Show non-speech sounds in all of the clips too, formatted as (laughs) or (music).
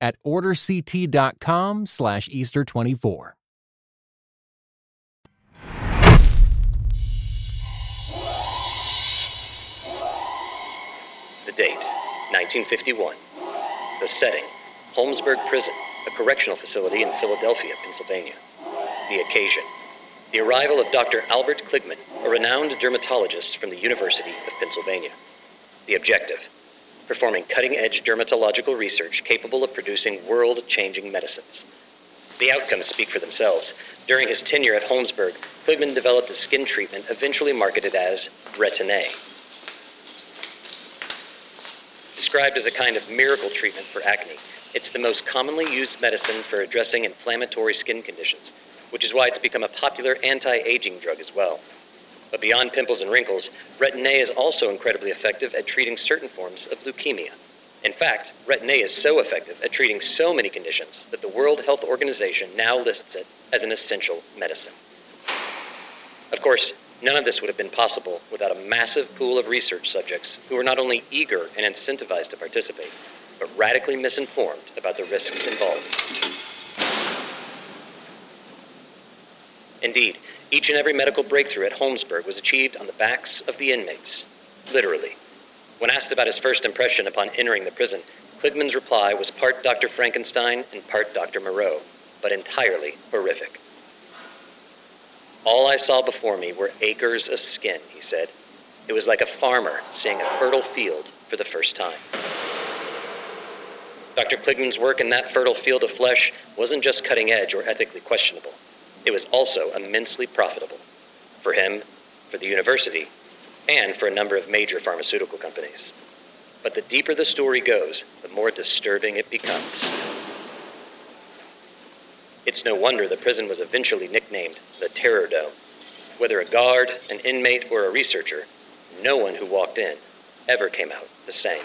at orderct.com slash Easter24. The date, 1951. The setting, Holmesburg Prison, a correctional facility in Philadelphia, Pennsylvania. The occasion, the arrival of Dr. Albert Kligman, a renowned dermatologist from the University of Pennsylvania. The objective, performing cutting edge dermatological research capable of producing world changing medicines. The outcomes speak for themselves. During his tenure at Holmesburg, Kligman developed a skin treatment eventually marketed as Retin-A. Described as a kind of miracle treatment for acne, it's the most commonly used medicine for addressing inflammatory skin conditions, which is why it's become a popular anti aging drug as well. But beyond pimples and wrinkles, Retin-A is also incredibly effective at treating certain forms of leukemia. In fact, Retin-A is so effective at treating so many conditions that the World Health Organization now lists it as an essential medicine. Of course, none of this would have been possible without a massive pool of research subjects who were not only eager and incentivized to participate, but radically misinformed about the risks involved. Indeed, each and every medical breakthrough at Holmesburg was achieved on the backs of the inmates, literally. When asked about his first impression upon entering the prison, Kligman's reply was part Dr. Frankenstein and part Dr. Moreau, but entirely horrific. All I saw before me were acres of skin, he said. It was like a farmer seeing a fertile field for the first time. Dr. Kligman's work in that fertile field of flesh wasn't just cutting edge or ethically questionable. It was also immensely profitable for him, for the university, and for a number of major pharmaceutical companies. But the deeper the story goes, the more disturbing it becomes. It's no wonder the prison was eventually nicknamed the Terror Dome. Whether a guard, an inmate, or a researcher, no one who walked in ever came out the same.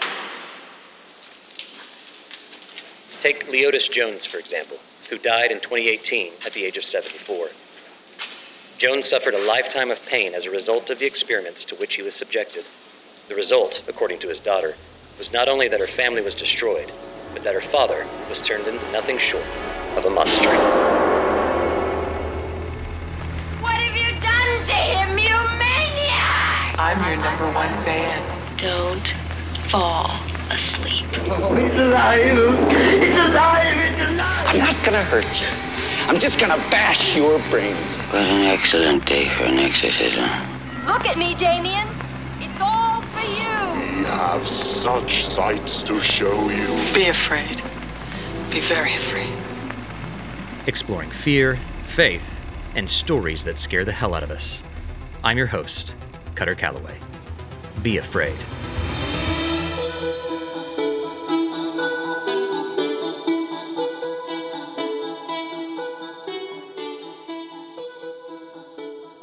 Take Leotis Jones, for example who died in 2018 at the age of 74. Jones suffered a lifetime of pain as a result of the experiments to which he was subjected. The result, according to his daughter, was not only that her family was destroyed, but that her father was turned into nothing short of a monster. What have you done to him, you maniac? I'm your number one fan. Don't fall asleep. Oh, it's alive! It's alive! It's alive! I'm not gonna hurt you. I'm just gonna bash your brains. What an excellent day for an exorcism. Look at me, Damien. It's all for you. We have such sights to show you. Be afraid. Be very afraid. Exploring fear, faith, and stories that scare the hell out of us. I'm your host, Kutter Callaway. Be afraid.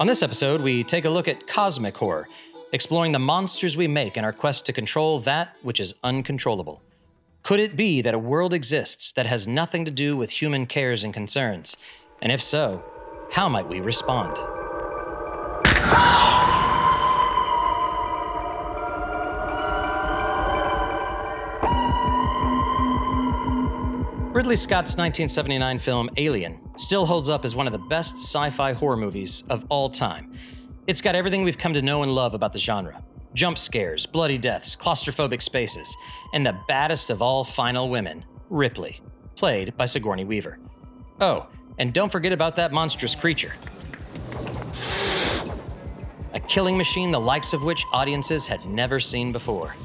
On this episode, we take a look at cosmic horror, exploring the monsters we make in our quest to control that which is uncontrollable. Could it be that a world exists that has nothing to do with human cares and concerns? And if so, how might we respond? Ridley Scott's 1979 film Alien still holds up as one of the best sci fi horror movies of all time. It's got everything we've come to know and love about the genre jump scares, bloody deaths, claustrophobic spaces, and the baddest of all final women, Ripley, played by Sigourney Weaver. Oh, and don't forget about that monstrous creature. A killing machine the likes of which audiences had never seen before.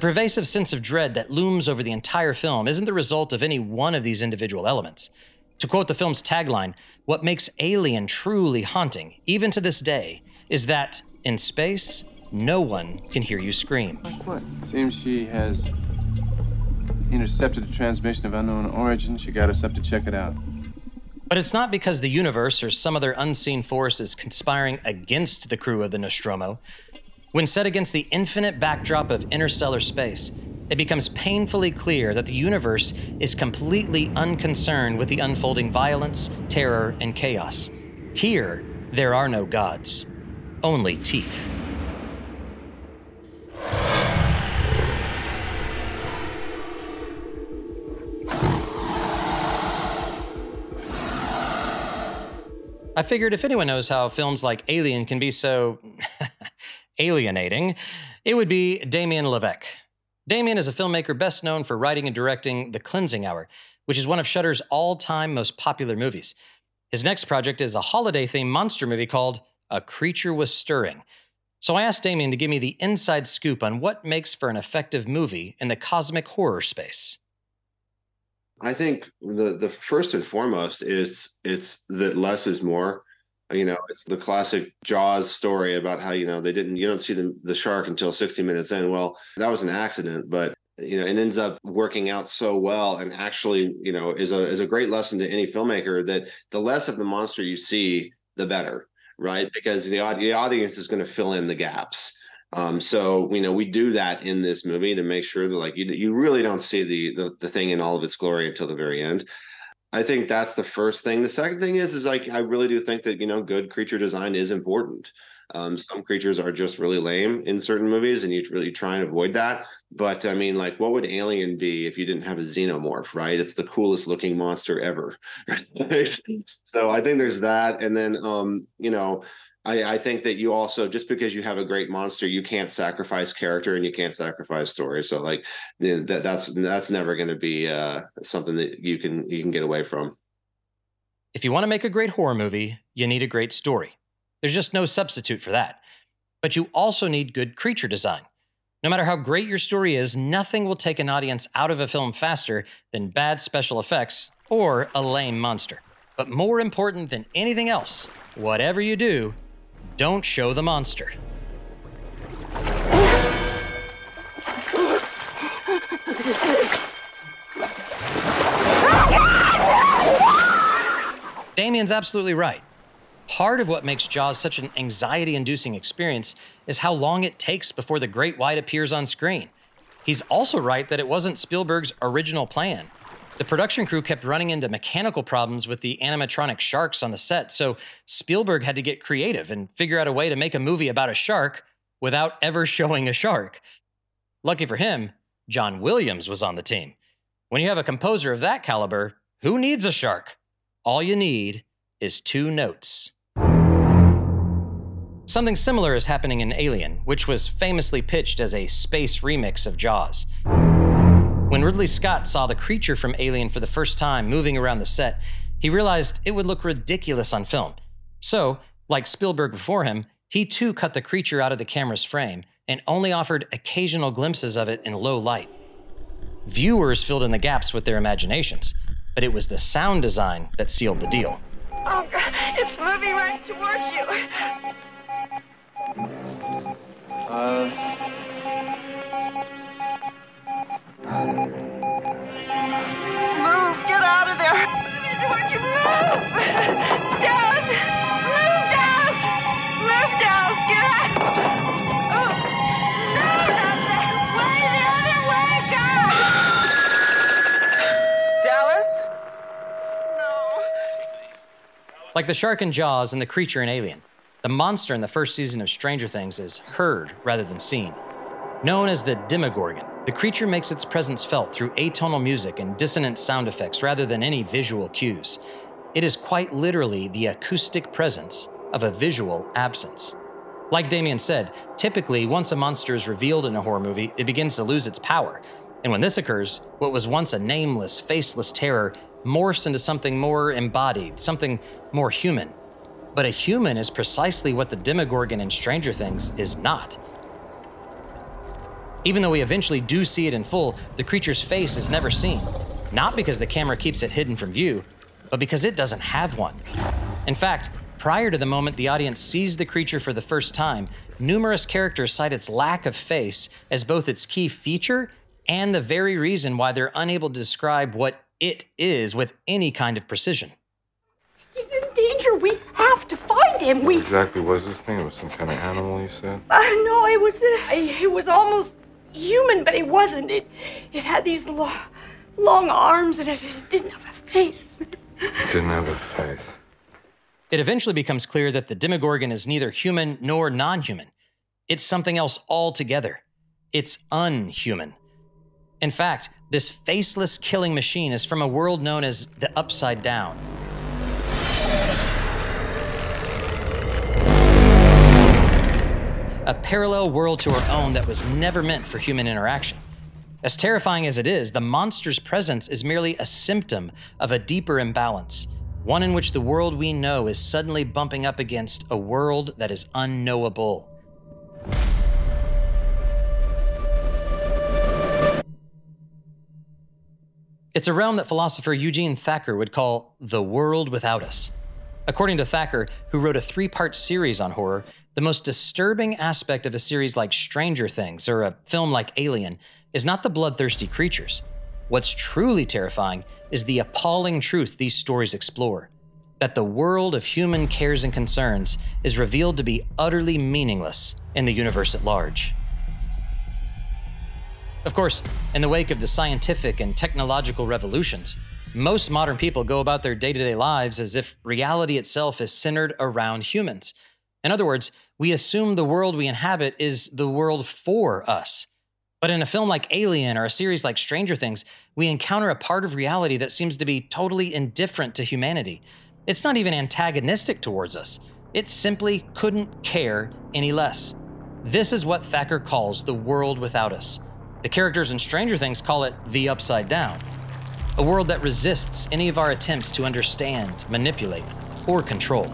Pervasive sense of dread that looms over the entire film isn't the result of any one of these individual elements. To quote the film's tagline, what makes Alien truly haunting, even to this day, is that in space, no one can hear you scream. Like what? Seems she has intercepted a transmission of unknown origin. She got us up to check it out. But it's not because the universe or some other unseen force is conspiring against the crew of the Nostromo. When set against the infinite backdrop of interstellar space, it becomes painfully clear that the universe is completely unconcerned with the unfolding violence, terror, and chaos. Here, there are no gods, only teeth. I figured if anyone knows how films like Alien can be so (laughs) alienating, it would be Damien LeVeck. Damien is a filmmaker best known for writing and directing The Cleansing Hour, which is one of Shudder's all-time most popular movies. His next project is a holiday-themed monster movie called A Creature Was Stirring. So I asked Damien to give me the inside scoop on what makes for an effective movie in the cosmic horror space. I think the the first and foremost is it's that less is more. You know, it's the classic Jaws story about how you know they didn't you don't see the the shark until 60 minutes in. Well, that was an accident, but you know, it ends up working out so well and actually, you know, is a is a great lesson to any filmmaker that the less of the monster you see, the better, right? Because the, the audience is going to fill in the gaps. Um, so you know we do that in this movie to make sure that like you you really don't see the, the the thing in all of its glory until the very end. I think that's the first thing. The second thing is is like I really do think that you know good creature design is important. Um, some creatures are just really lame in certain movies, and you really try and avoid that. But I mean, like, what would Alien be if you didn't have a xenomorph? Right? It's the coolest looking monster ever. (laughs) so I think there's that, and then um, you know, I, I, think that you also just because you have a great monster, you can't sacrifice character and you can't sacrifice story. So like that that's that's never going to be uh, something that you can you can get away from. If you want to make a great horror movie, you need a great story. There's just no substitute for that. But you also need good creature design. No matter how great your story is, nothing will take an audience out of a film faster than bad special effects or a lame monster. But more important than anything else, whatever you do, don't show the monster. Damien's absolutely right. Part of what makes Jaws such an anxiety inducing experience is how long it takes before the great white appears on screen. He's also right that it wasn't Spielberg's original plan. The production crew kept running into mechanical problems with the animatronic sharks on the set, so Spielberg had to get creative and figure out a way to make a movie about a shark without ever (laughs) showing a shark. Lucky for him, John Williams was on the team. When you have a composer of that caliber, who needs a shark? All you need is two notes. Something similar is happening in Alien, which was famously pitched as a space remix of Jaws. When Ridley Scott saw the creature from Alien for the first time moving around the set, he realized it would look ridiculous on film. So, like Spielberg before him, he too cut the creature out of the camera's frame and only offered occasional glimpses of it in low light. Viewers filled in the gaps with their imaginations, but it was the sound design that sealed the deal. Oh, God, it's moving right towards you. Uh. Move! Get out of there! Would you move? Dad! Move, Dad! Move, Dad! Get out! Oh. No, not that way! The other way, God! Dallas? No. Like the shark in Jaws and the creature in Alien, the monster in the first season of Stranger Things is heard rather than seen. Known as the Demogorgon, the creature makes its presence felt through atonal music and dissonant sound effects rather than any visual cues. It is quite literally the acoustic presence of a visual absence. Like Damien said, typically, once a monster is revealed in a horror movie, it begins to lose its power. And when this occurs, what was once a nameless, faceless terror morphs into something more embodied, something more human. But a human is precisely what the Demogorgon in Stranger Things is not. Even though we eventually do see it in full, the creature's face is never seen. Not because the camera keeps it hidden from view, but because it doesn't have one. In fact, prior to the moment the audience sees the creature for the first time, numerous characters cite its lack of face as both its key feature and the very reason why they're unable to describe what it is with any kind of precision. He's in danger. We have to find him. We. Exactly was this thing? It was some kind of animal, you said? Uh, no, it was. Uh, it was almost human, but it wasn't. It. It had these lo- long arms, and it, it didn't have a face. It didn't have a face. It eventually becomes clear that the Demogorgon is neither human nor non human. It's something else altogether. It's unhuman. In fact, this faceless killing machine is from a world known as the Upside Down. A parallel world to our own that was never meant for human interaction. As terrifying as it is, the monster's presence is merely a symptom of a deeper imbalance, one in which the world we know is suddenly bumping up against a world that is unknowable. It's a realm that philosopher Eugene Thacker would call the world without us. According to Thacker, who wrote a three part series on horror, the most disturbing aspect of a series like Stranger Things or a film like Alien is not the bloodthirsty creatures. What's truly terrifying is the appalling truth these stories explore that the world of human cares and concerns is revealed to be utterly meaningless in the universe at large. Of course, in the wake of the scientific and technological revolutions, most modern people go about their day to day lives as if reality itself is centered around humans. In other words, we assume the world we inhabit is the world for us. But in a film like Alien or a series like Stranger Things, we encounter a part of reality that seems to be totally indifferent to humanity. It's not even antagonistic towards us, it simply couldn't care any less. This is what Thacker calls the world without us. The characters in Stranger Things call it the Upside Down, a world that resists any of our attempts to understand, manipulate, or control.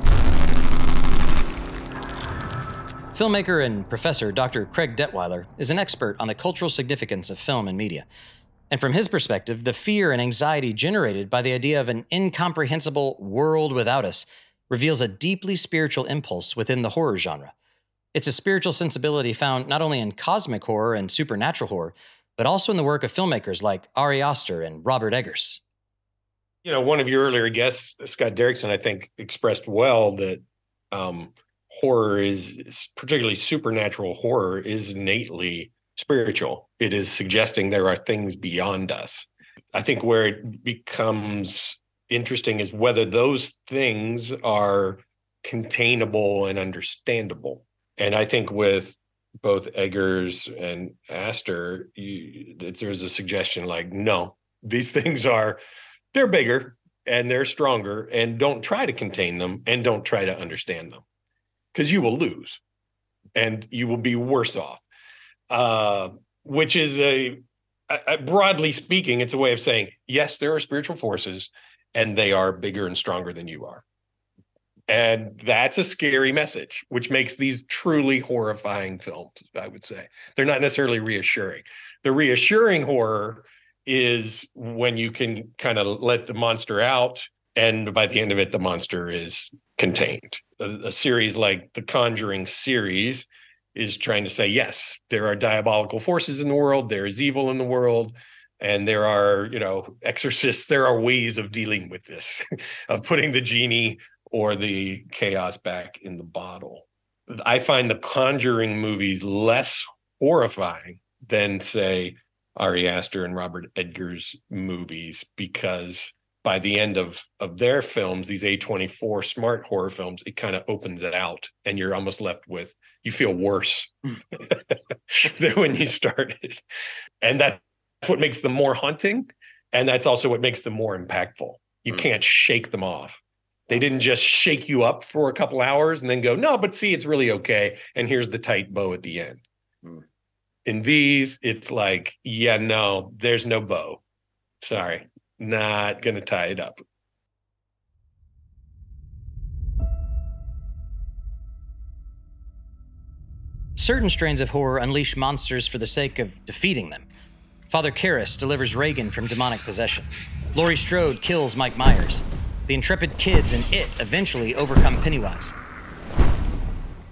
Filmmaker and professor Dr. Craig Detweiler is an expert on the cultural significance of film and media. And from his perspective, the fear and anxiety generated by the idea of an incomprehensible world without us reveals a deeply spiritual impulse within the horror genre. It's a spiritual sensibility found not only in cosmic horror and supernatural horror, but also in the work of filmmakers like Ari Aster and Robert Eggers. You know, one of your earlier guests, Scott Derrickson, I think expressed well that um, horror is, particularly supernatural horror, is innately spiritual. It is suggesting there are things beyond us. I think where it becomes interesting is whether those things are containable and understandable. And I think with both Eggers and Aster, you, there's a suggestion like, no, these (laughs) things are, they're bigger and they're stronger, and don't try to contain them and don't try to understand them because you will lose and you will be worse off. Uh, which is a, a, broadly speaking, it's a way of saying, yes, there are spiritual forces and they are bigger and stronger than you are. And that's a scary message, which makes these truly horrifying films, I would say. They're not necessarily reassuring. The reassuring horror is when you can kind of let the monster out, and by the end of it, the monster is contained. A, a series like the Conjuring series is trying to say, yes, there are diabolical forces in the world, there is evil in the world, and there are, you know, exorcists, there are ways of dealing with this, (laughs) of putting the genie or the chaos back in the bottle. I find the Conjuring movies less horrifying than, say, Ari Aster and Robert Eggers' movies because by the end of of their films, these A24 smart horror films, it kind of opens it out and you're almost left with you feel worse (laughs) than when you started. And that's what makes them more haunting. And that's also what makes them more impactful. You mm. can't shake them off. They didn't just shake you up for a couple hours and then go, no, but see, it's really okay. And here's the tight bow at the end. Mm. In these, it's like, yeah, no, there's no bow. Sorry, not going to tie it up. Certain strains of horror unleash monsters for the sake of defeating them. Father Karras delivers Regan from demonic possession. Laurie Strode kills Mike Myers. The intrepid kids and it eventually overcome Pennywise.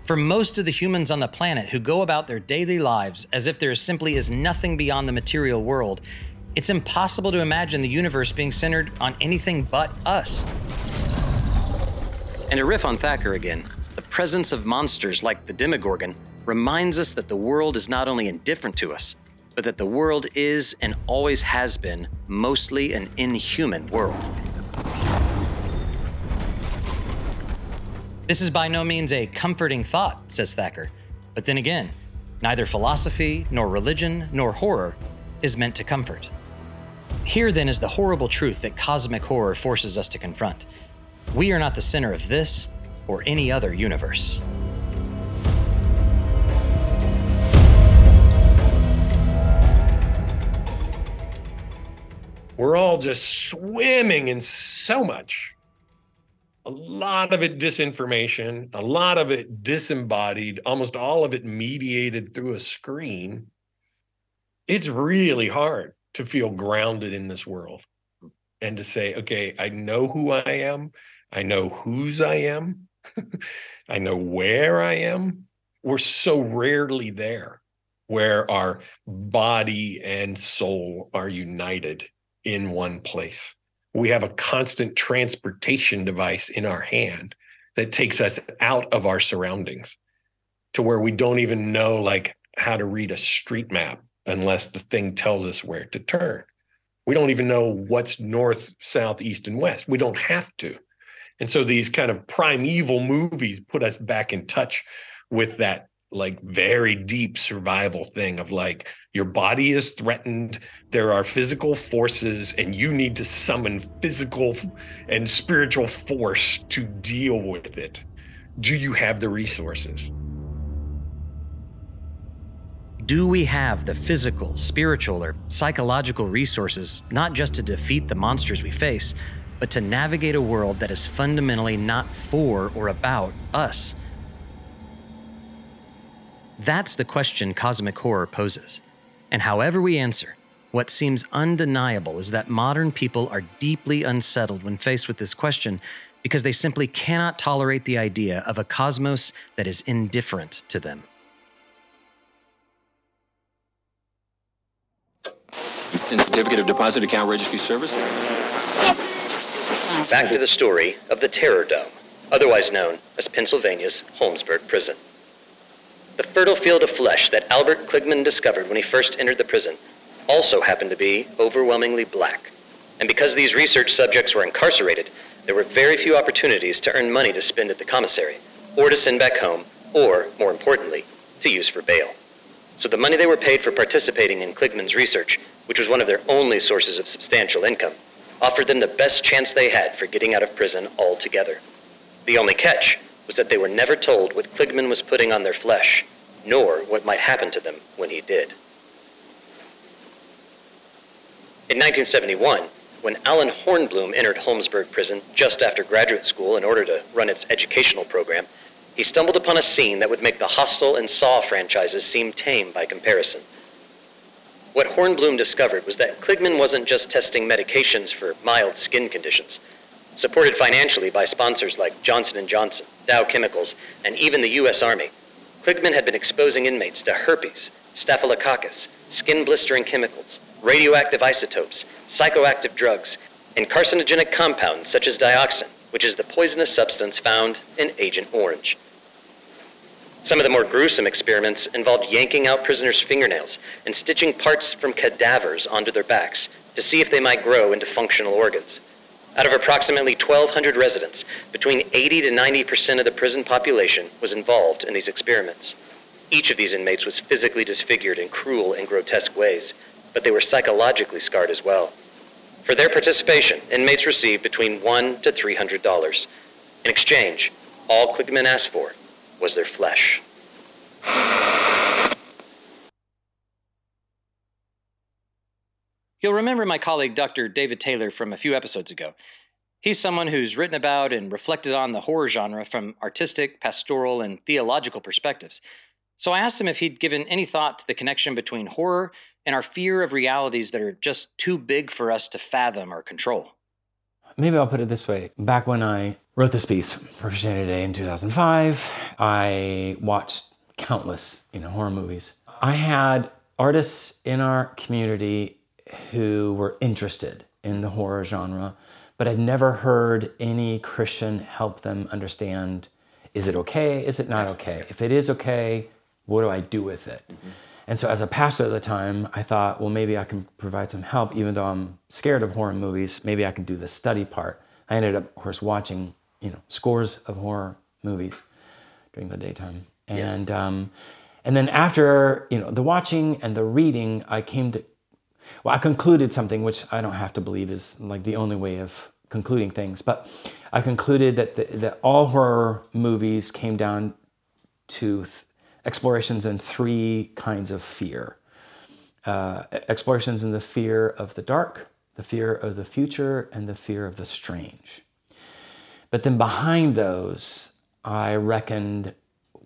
For most of the humans on the planet who go about their daily lives as if there simply is nothing beyond the material world, it's impossible to imagine the universe being centered on anything but us. And a riff on Thacker again, the presence of monsters like the Demogorgon reminds us that the world is not only indifferent to us, but that the world is and always has been mostly an inhuman world. This is by no means a comforting thought, says Thacker. But then again, neither philosophy, nor religion, nor horror is meant to comfort. Here then is the horrible truth that cosmic horror forces us to confront. We are not the center of this or any other universe. We're all just swimming in so much. A lot of it disinformation, a lot of it disembodied, almost all of it mediated through a screen. It's really hard to feel grounded in this world and to say, okay, I know who I am. I know whose I am. (laughs) I know where I am. We're so rarely there where our body and soul are united in one place. We have a constant transportation device in our hand that takes us out of our surroundings to where we don't even know like how to read a street map unless the thing tells us where to turn. We don't even know what's north, south, east, and west. We don't have to. And so these kind of primeval movies put us back in touch with that like very deep survival thing of like your body is threatened there are physical forces and you need to summon physical and spiritual force to deal with it do you have the resources do we have the physical, spiritual, or psychological resources not just to defeat the monsters we face, but to navigate a world that is fundamentally not for or about us? That's the question cosmic horror poses. And however we answer, what seems undeniable is that modern people are deeply unsettled when faced with this question because they simply cannot tolerate the idea of a cosmos that is indifferent to them. Certificate of deposit account registry service? Back to the story of the Terror Dome, otherwise known as Pennsylvania's Holmesburg Prison. The fertile field of flesh that Albert Kligman discovered when he first entered the prison also happened to be overwhelmingly black. And because these research subjects were incarcerated, there were very few opportunities to earn money to spend at the commissary, or to send back home, or, more importantly, to use for bail. So the money they were paid for participating in Kligman's research, which was one of their only sources of substantial income, offered them the best chance they had for getting out of prison altogether. The only catch was that they were never told what Kligman was putting on their flesh, nor what might happen to them when he did. In 1971, when Allen Hornblum entered Holmesburg Prison just after graduate school in order to run its educational program, he stumbled upon a scene that would make the Hostel and Saw franchises seem tame by comparison. What Hornblum discovered was that Kligman wasn't just testing medications for mild skin conditions. Supported financially by sponsors like Johnson & Johnson, Dow Chemicals, and even the US Army, Kligman had been exposing inmates to herpes, staphylococcus, skin blistering chemicals, radioactive isotopes, psychoactive drugs, and carcinogenic compounds such as dioxin, which is the poisonous substance found in Agent Orange. Some of the more gruesome experiments involved yanking out prisoners' fingernails and stitching parts from cadavers onto their backs to see if they might grow into functional organs. Out of approximately 1,200 residents, between 80 to 90 percent of the prison population was involved in these experiments. Each of these inmates was physically disfigured in cruel and grotesque ways, but they were psychologically scarred as well. For their participation, inmates received between one to three hundred dollars. In exchange, all Kligman asked for was their flesh. You'll remember my colleague Dr. David Taylor from a few episodes ago. He's someone who's written about and reflected on the horror genre from artistic, pastoral, and theological perspectives. So I asked him if he'd given any thought to the connection between horror and our fear of realities that are just too big for us to fathom or control. Maybe I'll put it this way. Back when I wrote this piece for Christianity Today in 2005, I watched countless, you know, horror movies. I had artists in our community who were interested in the horror genre, but I'd never heard any Christian help them understand is it okay? Is it not okay? If it is okay, what do I do with it? Mm-hmm. And so, as a pastor at the time, I thought, well, maybe I can provide some help, even though I'm scared of horror movies. Maybe I can do the study part. I ended up, of course, watching you know scores of horror movies during the daytime, and yes. um, and then after you know the watching and the reading, I came to, well, I concluded something which I don't have to believe is like the only way of concluding things, but I concluded that the, that all horror movies came down to. Th- explorations in three kinds of fear uh, explorations in the fear of the dark, the fear of the future, and the fear of the strange. But then behind those, I reckoned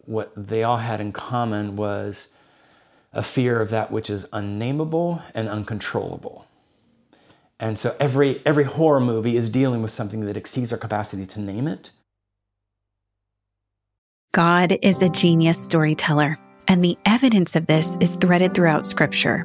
what they all had in common was a fear of that which is unnameable and uncontrollable. And so every, every horror movie is dealing with something that exceeds our capacity to name it God is a genius storyteller, and the evidence of this is threaded throughout Scripture.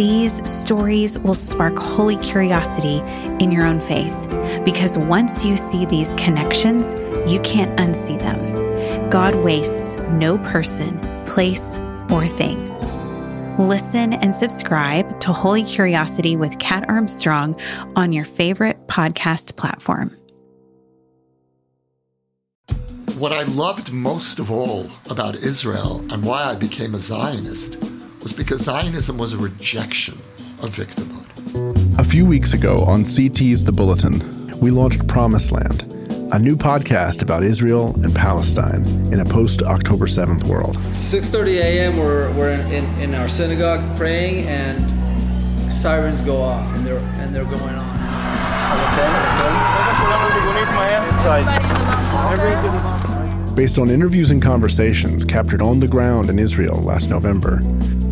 These stories will spark holy curiosity in your own faith because once you see these connections, you can't unsee them. God wastes no person, place, or thing. Listen and subscribe to Holy Curiosity with Kat Armstrong on your favorite podcast platform. What I loved most of all about Israel and why I became a Zionist was because Zionism was a rejection of victimhood. A few weeks ago on CT's The Bulletin, we launched Promised Land a new podcast about Israel and Palestine in a post-October 7th world. 6.30 a.m. We're, we're in, in, in, our synagogue praying and sirens go off and they're, and they're going on and on. Based on interviews and conversations captured on the ground in Israel last November,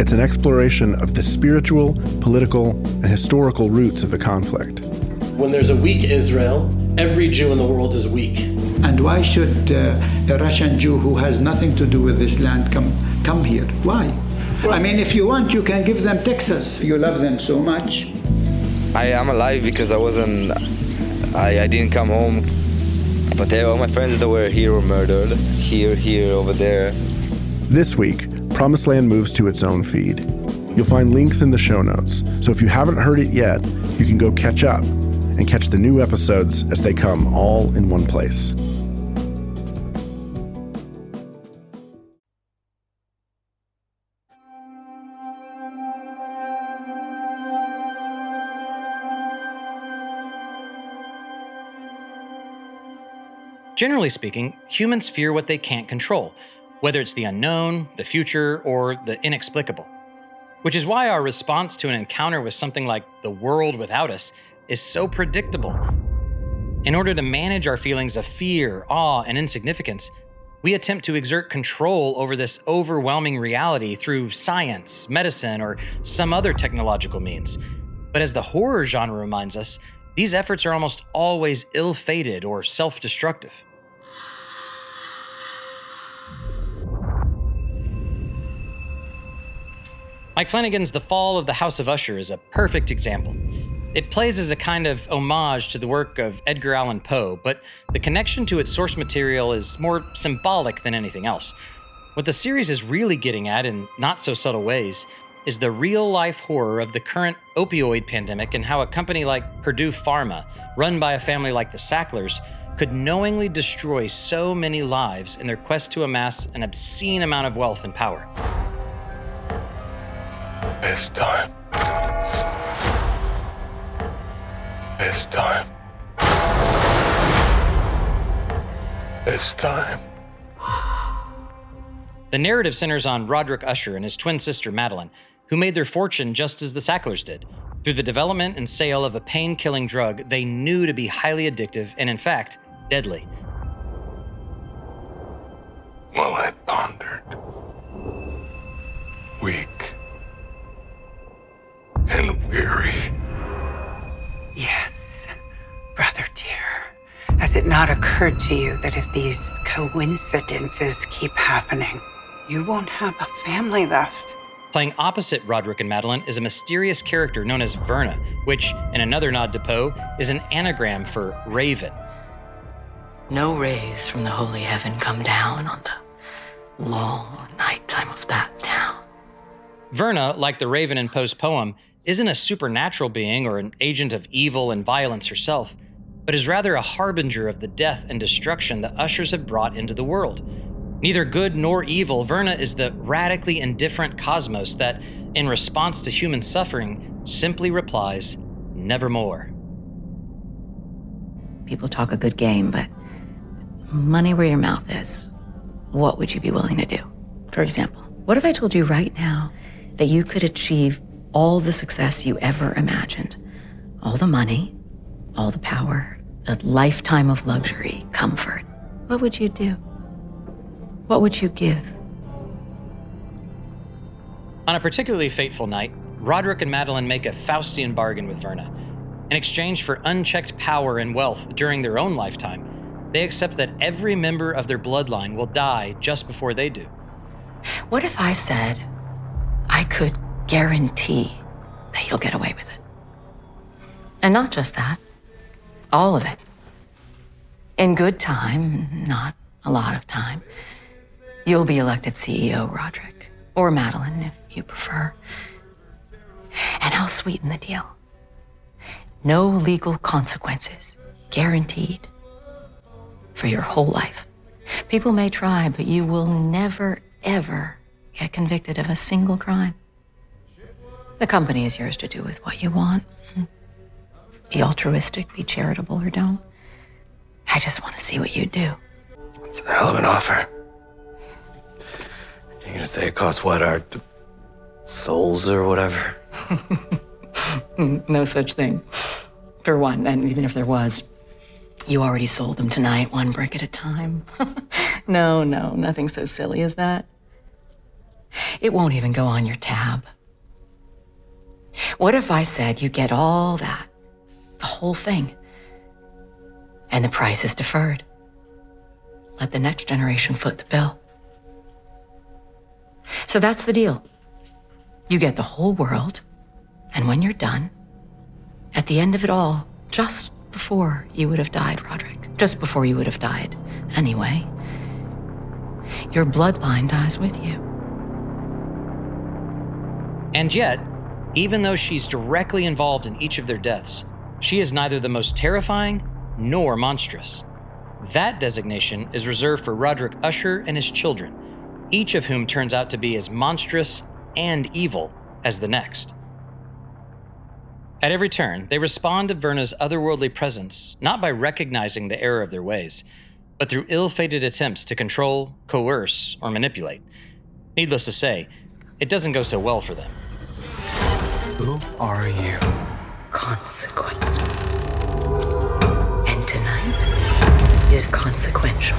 it's an exploration of the spiritual, political, and historical roots of the conflict. When there's a weak Israel, every Jew in the world is weak. And why should uh, a Russian Jew who has nothing to do with this land come come here? Why? Well, I mean, if you want, you can give them Texas. You love them so much. I am alive because I wasn't. I, I didn't come home. But all my friends that were here were murdered. Here, here, over there. This week, Promised Land moves to its own feed. You'll find links in the show notes, so if you haven't heard it yet, you can go catch up and catch the new episodes as they come all in one place. Generally speaking, humans fear what they can't control, whether it's the unknown, the future, or the inexplicable. Which is why our response to an encounter with something like the world without us is so predictable. In order to manage our feelings of fear, awe, and insignificance, we attempt to exert control over this overwhelming reality through science, medicine, or some other technological means. But as the horror genre reminds us, these efforts are almost always ill fated or self destructive. Mike Flanagan's The Fall of the House of Usher is a perfect example. It plays as a kind of homage to the work of Edgar Allan Poe, but the connection to its source material is more symbolic than anything else. What the series is really getting at, in not so subtle ways, is the real life horror of the current opioid pandemic and how a company like Purdue Pharma, run by a family like the Sacklers, could knowingly destroy so many lives in their quest to amass an obscene amount of wealth and power. It's time. It's time. It's time. The narrative centers on Roderick Usher and his twin sister Madeline, who made their fortune just as the Sacklers did, through the development and sale of a pain killing drug they knew to be highly addictive and, in fact, deadly. While I pondered, weak and weary. Yes, brother dear. Has it not occurred to you that if these coincidences keep happening, you won't have a family left? Playing opposite Roderick and Madeline is a mysterious character known as Verna, which, in another nod to Poe, is an anagram for raven. No rays from the holy heaven come down on the long nighttime of that town. Verna, like the raven in Poe's poem, isn't a supernatural being or an agent of evil and violence herself, but is rather a harbinger of the death and destruction the ushers have brought into the world. Neither good nor evil, Verna is the radically indifferent cosmos that, in response to human suffering, simply replies, nevermore. People talk a good game, but money where your mouth is. What would you be willing to do? For example, what if I told you right now that you could achieve all the success you ever imagined? All the money, all the power, a lifetime of luxury, comfort. What would you do? What would you give? On a particularly fateful night, Roderick and Madeline make a Faustian bargain with Verna. In exchange for unchecked power and wealth during their own lifetime, they accept that every member of their bloodline will die just before they do. What if I said I could guarantee that you'll get away with it? And not just that, all of it. In good time, not a lot of time, you'll be elected CEO, Roderick, or Madeline, if you prefer. And I'll sweeten the deal. No legal consequences, guaranteed, for your whole life. People may try, but you will never, ever get convicted of a single crime. The company is yours to do with what you want. Be altruistic, be charitable, or don't. I just want to see what you do. It's a hell of an offer. You're gonna say it costs what, our souls or whatever? (laughs) no such thing. For one, and even if there was, you already sold them tonight, one brick at a time. (laughs) no, no, nothing so silly as that. It won't even go on your tab. What if I said you get all that, the whole thing, and the price is deferred? Let the next generation foot the bill. So that's the deal. You get the whole world, and when you're done, at the end of it all, just before you would have died, Roderick, just before you would have died anyway, your bloodline dies with you. And yet, even though she's directly involved in each of their deaths, she is neither the most terrifying nor monstrous. That designation is reserved for Roderick Usher and his children, each of whom turns out to be as monstrous and evil as the next. At every turn, they respond to Verna's otherworldly presence not by recognizing the error of their ways, but through ill fated attempts to control, coerce, or manipulate. Needless to say, it doesn't go so well for them. Who are you? Consequence. And tonight is consequential.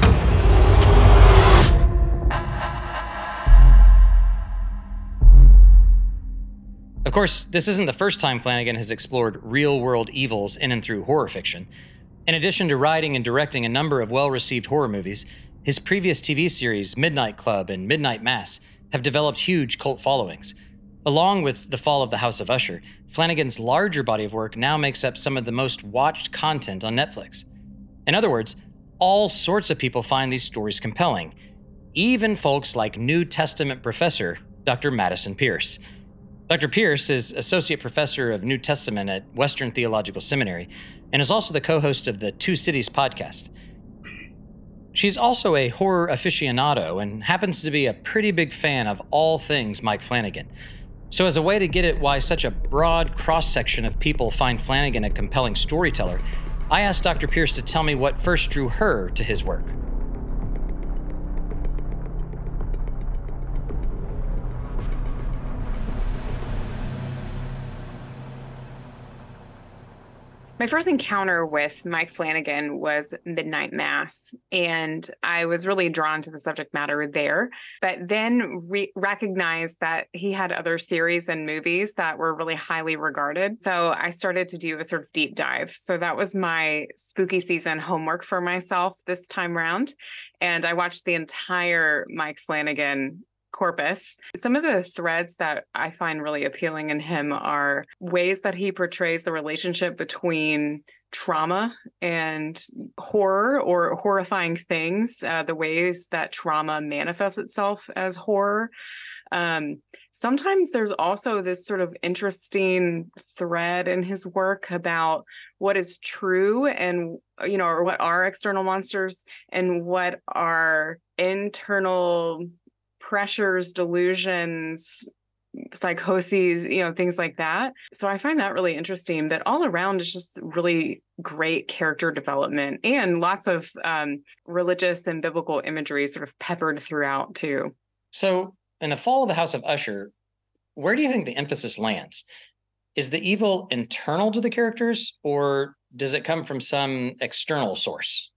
Of course, this isn't the first time Flanagan has explored real world evils in and through horror fiction. In addition to writing and directing a number of well received horror movies, his previous TV series, Midnight Club and Midnight Mass, have developed huge cult followings. Along with The Fall of the House of Usher, Flanagan's larger body of work now makes up some of the most watched content on Netflix. In other words, all sorts of people find these stories compelling, even folks like New Testament professor Dr. Madison Pierce. Dr. Pierce is Associate Professor of New Testament at Western Theological Seminary and is also the co host of the Two Cities podcast. She's also a horror aficionado and happens to be a pretty big fan of all things Mike Flanagan. So, as a way to get at why such a broad cross section of people find Flanagan a compelling storyteller, I asked Dr. Pierce to tell me what first drew her to his work. My first encounter with Mike Flanagan was Midnight Mass, and I was really drawn to the subject matter there, but then re- recognized that he had other series and movies that were really highly regarded. So I started to do a sort of deep dive. So that was my spooky season homework for myself this time round. And I watched the entire Mike Flanagan corpus. Some of the threads that I find really appealing in him are ways that he portrays the relationship between trauma and horror or horrifying things, uh, the ways that trauma manifests itself as horror. Um, sometimes there's also this sort of interesting thread in his work about what is true and you know or what are external monsters and what are internal pressures, delusions, psychoses, you know, things like that. So I find that really interesting. that all around is just really great character development and lots of um, religious and biblical imagery sort of peppered throughout too. So in the fall of the House of Usher, where do you think the emphasis lands? Is the evil internal to the characters or does it come from some external source?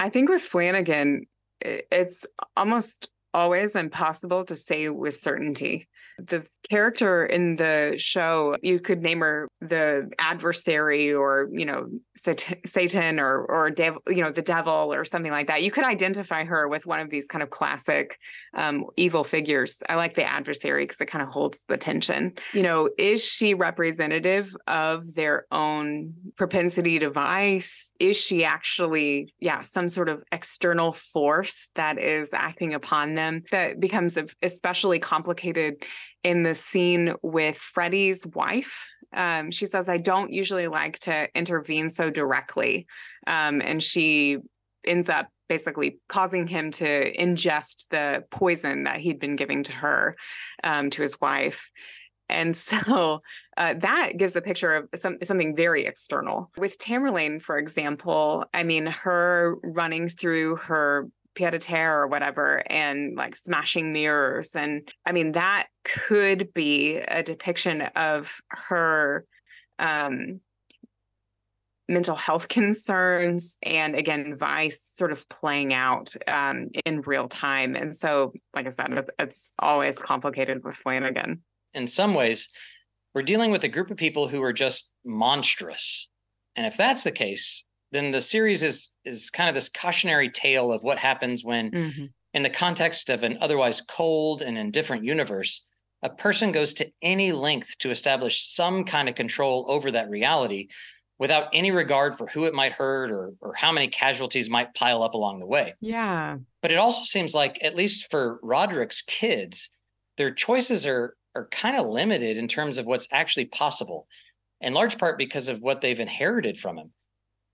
I think with Flanagan, it's almost always impossible to say with certainty. The character in the show, you could name her the adversary or, you know, Satan or, or devil, you know, the devil or something like that. You could identify her with one of these kind of classic um, evil figures. I like the adversary because it kind of holds the tension. You know, is she representative of their own propensity to vice? Is she actually, yeah, some sort of external force that is acting upon them that becomes especially complicated in the scene with Freddie's wife. Um, she says, I don't usually like to intervene so directly. Um, and she ends up basically causing him to ingest the poison that he'd been giving to her, um, to his wife. And (laughs) so uh, that gives a picture of some, something very external. With Tamerlane, for example, I mean, her running through her pied a terre or whatever and like smashing mirrors and i mean that could be a depiction of her um mental health (laughs) concerns and again vice sort of playing out um, in real time and so like i said it's always complicated with flanagan in some ways we're dealing with a group of people who are just monstrous and if that's the case then the series is is kind of this cautionary tale of what happens when mm-hmm. in the context of an otherwise cold and indifferent universe a person goes to any length to establish some kind of control over that reality without any regard for who it might hurt or or how many casualties might pile up along the way. Yeah. But it also seems like at least for Roderick's kids, their choices are are kind of limited in terms of what's actually possible, in large part because of what they've inherited from him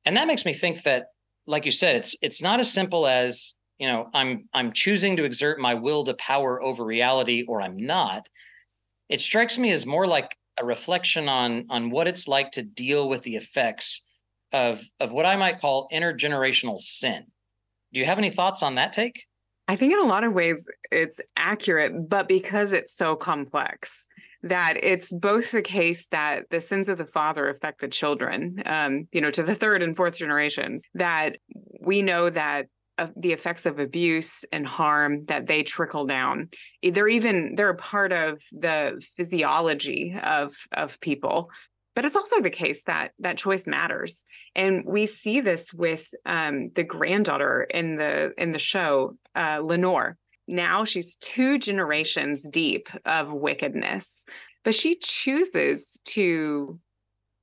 and that makes me think that like you said it's it's not as simple as you know i'm i'm choosing to exert my will to power over reality or i'm not. It strikes me as more like a reflection on on what it's like to deal with the effects of of what i might call intergenerational sin. Do you have any thoughts on that take? I think in a lot of ways it's accurate but because it's so complex that it's both the case that the sins of the father affect the children, um, you know, to the third and fourth generations, that we know that uh, the effects of abuse and harm that they trickle down. They're even they're a part of the physiology of of people. But it's also the case that that choice matters. And we see this with um, the granddaughter in the in the show uh, lenore now she's two generations deep of wickedness, but she chooses to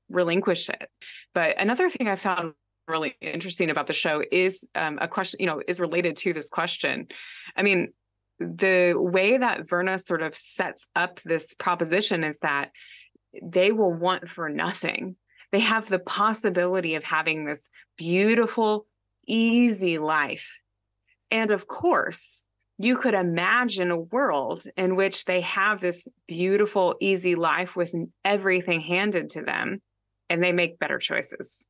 relinquish it. But another thing I found really interesting about the show is um, a question, you know, is related to this question. I mean, the way that Verna sort of sets up this proposition is that they will want for nothing. They have the possibility of having this beautiful, easy life. And of course, you could imagine a world in which they have this beautiful, easy life with everything handed to them and they make better choices.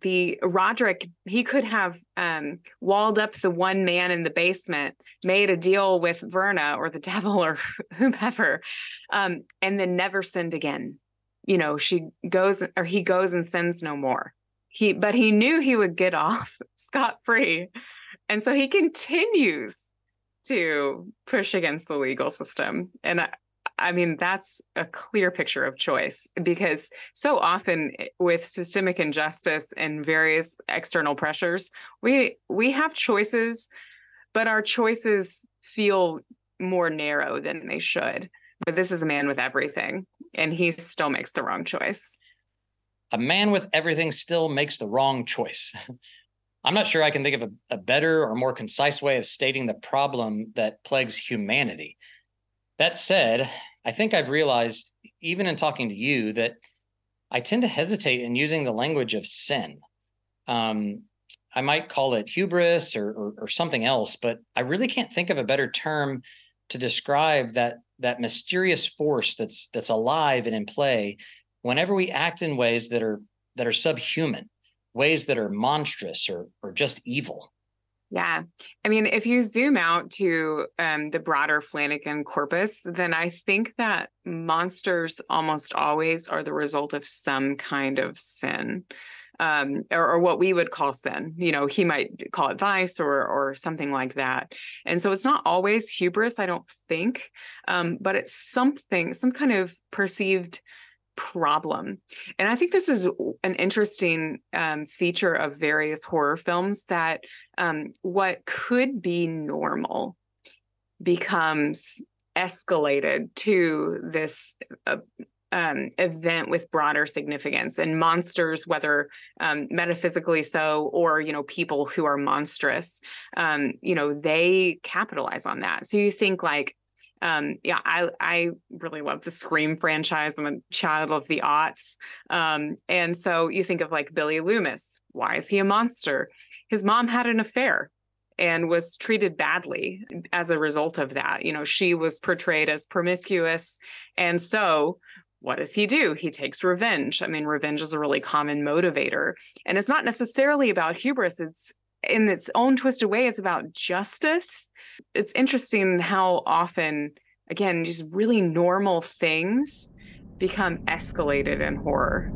The Roderick, he could have um, walled up the one man in the basement, made a deal with Verna or the (laughs) devil or whomever, um, and then never sinned again. You know, she goes or he goes and sins no more. He, but he knew he would get (laughs) off scot free. And so he continues to push against the legal system. And I, I mean, that's a clear picture of choice because so often with systemic injustice and various external pressures, we we have choices, but our choices feel more narrow than they should. But this is a man with everything, and he still makes the wrong choice. A man with everything still makes the wrong choice. (laughs) I'm not sure I can think of a, a, better or more concise way of stating the problem that plagues humanity. That said, I think I've realized, even in talking to you, that I tend to hesitate in using the language of sin. Um, I might call it hubris or, or, or something else, but I really can't think of a better term to describe that that mysterious force that's that's alive and in play whenever we act in ways that are that are subhuman ways that are monstrous or or just evil. Yeah. I mean, if you zoom out to um, the broader Flanagan corpus, then I think that monsters almost always are the result of some kind of sin. Um, or, or, what we would call sin. You know, he might call it vice or or something like that. And so it's not always hubris, I don't think, um, but it's something, some kind of perceived problem. And I think this is an interesting um, feature of various horror films that um, what could be normal becomes escalated to this uh, um, event with broader significance and monsters whether um, metaphysically so or you know people who are monstrous um, you know they capitalize on that so you think like um, yeah, I I really love the Scream franchise. I'm a child of the aughts, um, and so you think of like Billy Loomis. Why is he a monster? His mom had an affair and was treated badly as a result of that. You know, she was portrayed as promiscuous, and so what does he do? He takes revenge. I mean, revenge is a really common motivator, and it's not necessarily about hubris. It's in its own twisted way, it's about justice. It's interesting how often, again, just really normal things become escalated in horror.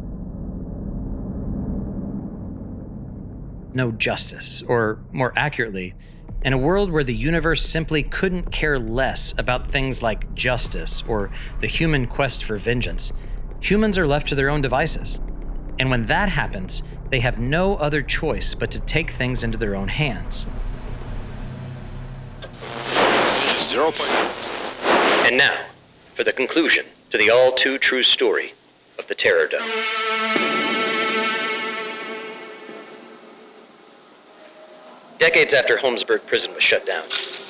No justice, or more accurately, in a world where the universe simply couldn't care less about things like justice or the human quest for vengeance, humans are left to their own devices. And when that happens, they have no other choice but to take things into their own hands. Zero point. And now, for the conclusion to the all too true story of the Terror Dome. Decades after Holmesburg Prison was shut down,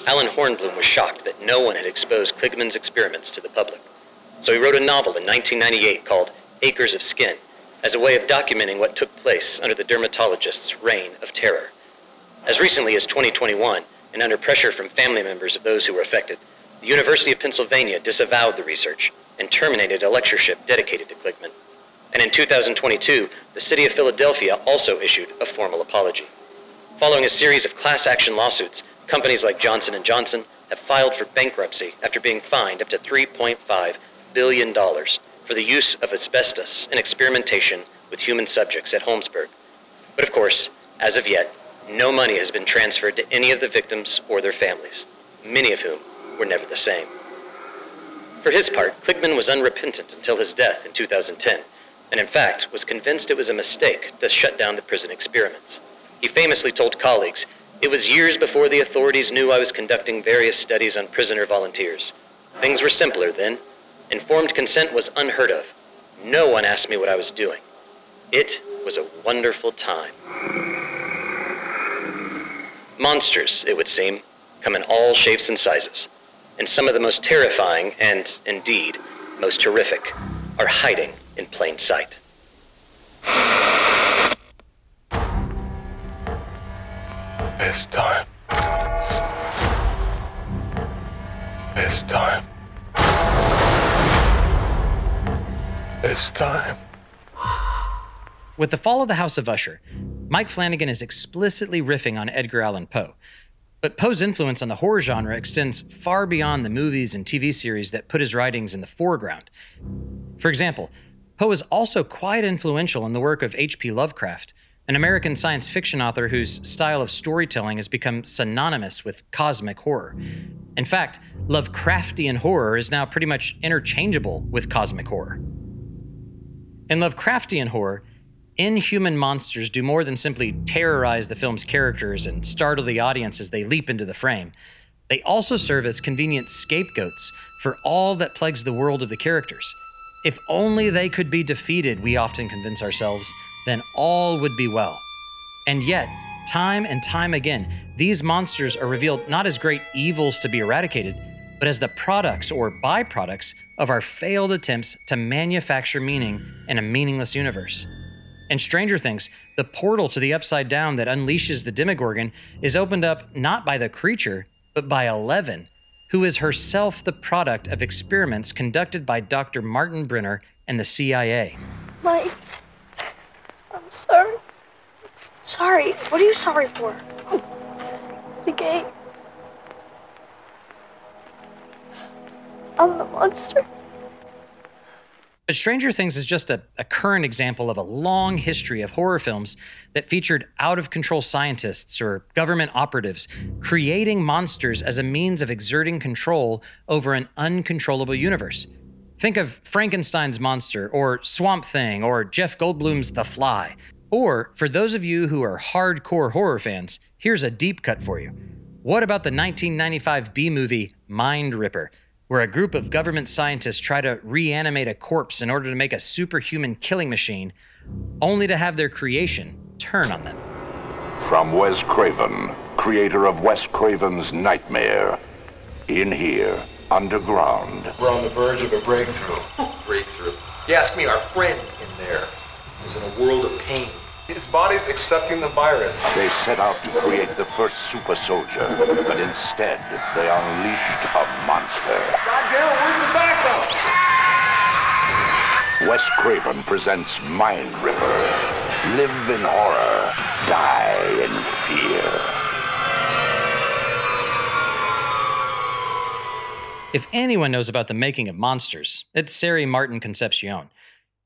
Allen Hornblum was shocked that no one had exposed Kligman's experiments to the public. So he wrote a novel in 1998 called Acres of Skin as a way of documenting what took place under the dermatologist's reign of terror. As recently as 2021, and under pressure from family members of those who were affected, the University of Pennsylvania disavowed the research and terminated a lectureship dedicated to Kligman. And in 2022, the city of Philadelphia also issued a formal apology. Following a series of class action lawsuits, companies like Johnson & Johnson have filed for bankruptcy after being fined up to 3.5 billion dollars for the use of asbestos in experimentation with human subjects at Holmesburg. But of course, as of yet, no money has been transferred to any of the victims or their families, many of whom were never the same. For his part, Kligman was unrepentant until his death in 2010, and in fact was convinced it was a mistake to shut down the prison experiments. He famously told colleagues, It was years before the authorities knew I was conducting various studies on prisoner volunteers. Things were simpler then, Informed consent was unheard of. No one asked me what I was doing. It was a wonderful time. Monsters, it would seem, come in all shapes and sizes. And some of the most terrifying and, indeed, most horrific are hiding in plain sight. It's time. It's time. It's time. With The Fall of the House of Usher, Mike Flanagan is explicitly riffing on Edgar Allan Poe. But Poe's influence on the horror genre extends far beyond the movies and TV series that put his writings in the foreground. For example, Poe is also quite influential in the work of H.P. Lovecraft, an American science fiction author whose style of storytelling has become synonymous with cosmic horror. In fact, Lovecraftian horror is now pretty much interchangeable with cosmic horror. In Lovecraftian horror, inhuman monsters do more than simply terrorize the film's characters and startle the audience as they leap into the frame. They also serve as convenient scapegoats for all that plagues the world of the characters. If only they could be defeated, we often convince ourselves, then all would be well. And yet, time and time again, these monsters are revealed not as great evils to be eradicated, but as the products or byproducts of our failed attempts to manufacture meaning in a meaningless universe. In Stranger Things, the portal to the Upside Down that unleashes the Demogorgon is opened up not by the creature, but by Eleven, who is herself the product of experiments conducted by Dr. Martin Brenner and the CIA. Mike, I'm sorry. Sorry. What are you sorry for? The game. I'm the monster. But Stranger Things is just a, a, current example of a long history of horror films that featured out of control scientists or government operatives creating monsters as a means of exerting control over an uncontrollable universe. Think of Frankenstein's monster, or Swamp Thing, or Jeff Goldblum's The Fly. Or, for those of you who are hardcore horror fans, here's a deep cut for you. What about the 1995 B movie Mind Ripper? Where a group of government scientists try to reanimate a corpse in order to make a superhuman killing machine, only to have their creation turn on them. From Wes Craven, creator of Wes Craven's Nightmare. In here, underground. We're on the verge of a breakthrough. (laughs) breakthrough. You ask me, our friend in there is in a world of pain. His body's accepting the virus. They set out to create the first super soldier, but instead they unleashed a monster. Goddamn, where's the backup? Wes Craven presents Mind Ripper. Live in horror, die in fear. If anyone knows about the making of monsters, it's Sari Martin Concepcion.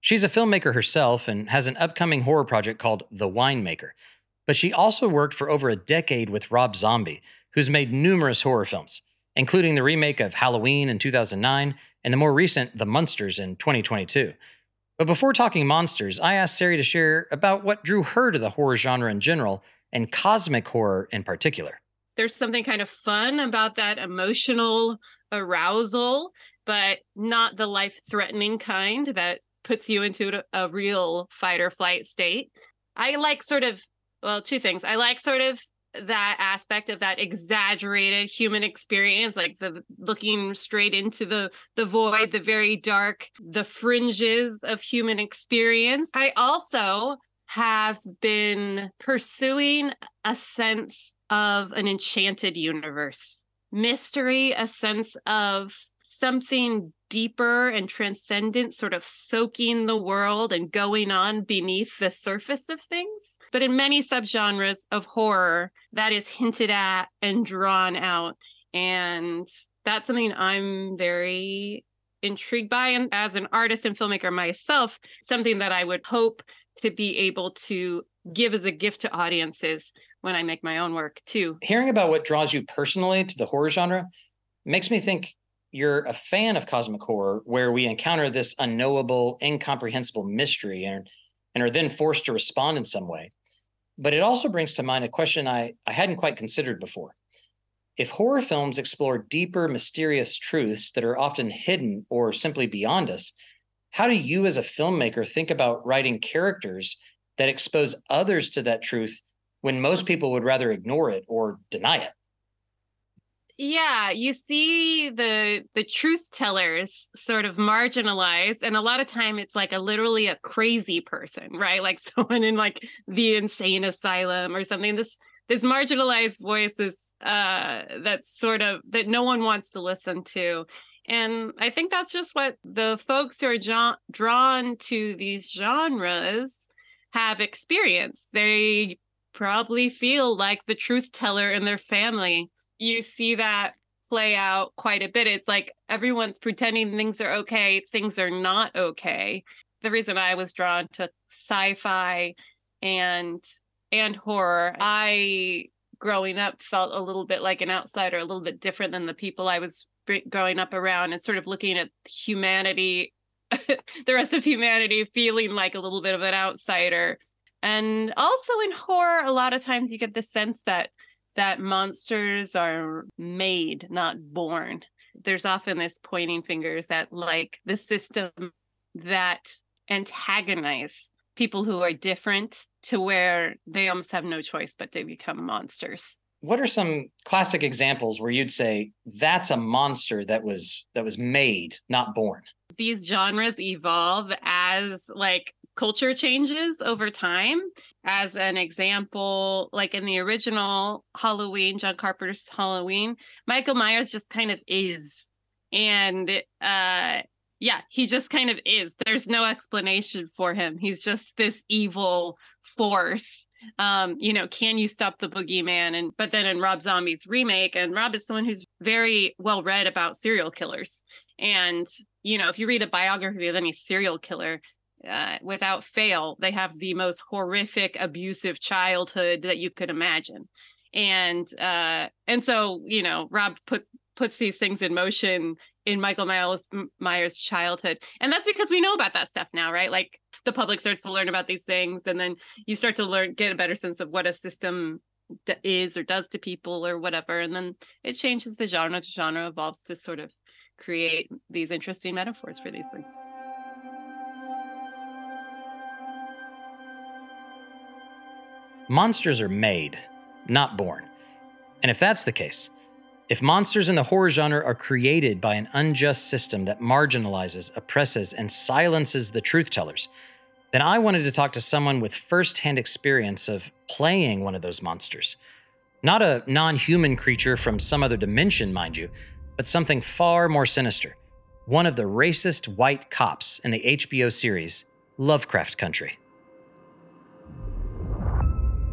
She's a filmmaker herself and has an upcoming horror project called The Winemaker. But she also worked for over a decade with Rob Zombie, who's made numerous horror films, including the remake of Halloween in 2009 and the more recent The Munsters in 2022. But before talking monsters, I asked Sari to share about what drew her to the horror genre in general and cosmic horror in particular. There's something kind of fun about that emotional arousal, but not the life threatening kind that puts you into a, real fight or flight state. I like sort of, well, two things. I like sort of that aspect of that exaggerated human experience like the looking straight into the the void the very dark the fringes of human experience i also have been pursuing a sense of an enchanted universe mystery a sense of something deeper and transcendent, sort of soaking the world and going on beneath the surface of things. But in many subgenres of horror, that is hinted at and drawn out. And that's something I'm very intrigued by. And as an artist and filmmaker myself, something that I would hope to be able to give as a gift to audiences when I make my own work too. Hearing about what draws you personally to the horror genre makes me think you're a fan of cosmic horror where we encounter this unknowable incomprehensible mystery and and are then forced to respond in some way. But it also brings to mind a question i i hadn't quite considered before. If horror films explore deeper mysterious truths that are often hidden or simply beyond us how do you as a filmmaker think about writing characters that expose others to that truth when most people would rather ignore it or deny it yeah you see the the truth tellers sort of marginalized and a lot of time it's like a literally a crazy person right like (laughs) someone in like the insane asylum or something this this marginalized voice this uh, that's sort of that no one wants to listen to. And I think that's just what the folks who are jo- drawn to these genres have experienced. They probably feel like the truth teller in their family. You see that play out quite a bit. It's like everyone's pretending things are okay, things are not okay. The reason I was drawn to sci-fi and and horror, I growing up felt a little bit like an outsider, a little bit different than the people I was growing up around and sort of looking at humanity (laughs) the rest of humanity feeling like a little bit of an outsider. And also in horror, a lot of times you get the sense that that monsters are made, not born. There's often this pointing fingers at like the system that antagonize people who are different to where they almost have no choice but to become monsters what are some classic examples where you'd say that's a monster that was that was made not born these genres evolve as like culture changes over time. As an example like in the original halloween john carpenter's halloween michael myers just kind of is. And uh yeah he just kind of is. There's no explanation for him. He's just this evil force. Um you know can you stop the boogeyman? And but then in rob zombie's remake and rob is someone who's very well read about serial killers. And you know if you read a biography of any serial killer uh, without fail they have the most horrific abusive childhood that you could imagine and uh and so you know rob put puts these things in motion in Michael Myers, Myers' childhood. And that's because we know about that stuff now, right? Like the public starts to learn about these things and then you start to learn get a better sense of what a system d- is or does to people or whatever and then it changes the genre to genre evolves to sort of create these interesting metaphors for these things monsters are made not born and if that's the case if monsters in the horror genre are created by an unjust system that marginalizes, oppresses, and silences the truth tellers, then I wanted to talk to someone with firsthand experience of playing one of those monsters. Not a non human creature from some other dimension, mind you, but something far more sinister. One of the racist white cops in the HBO series Lovecraft Country.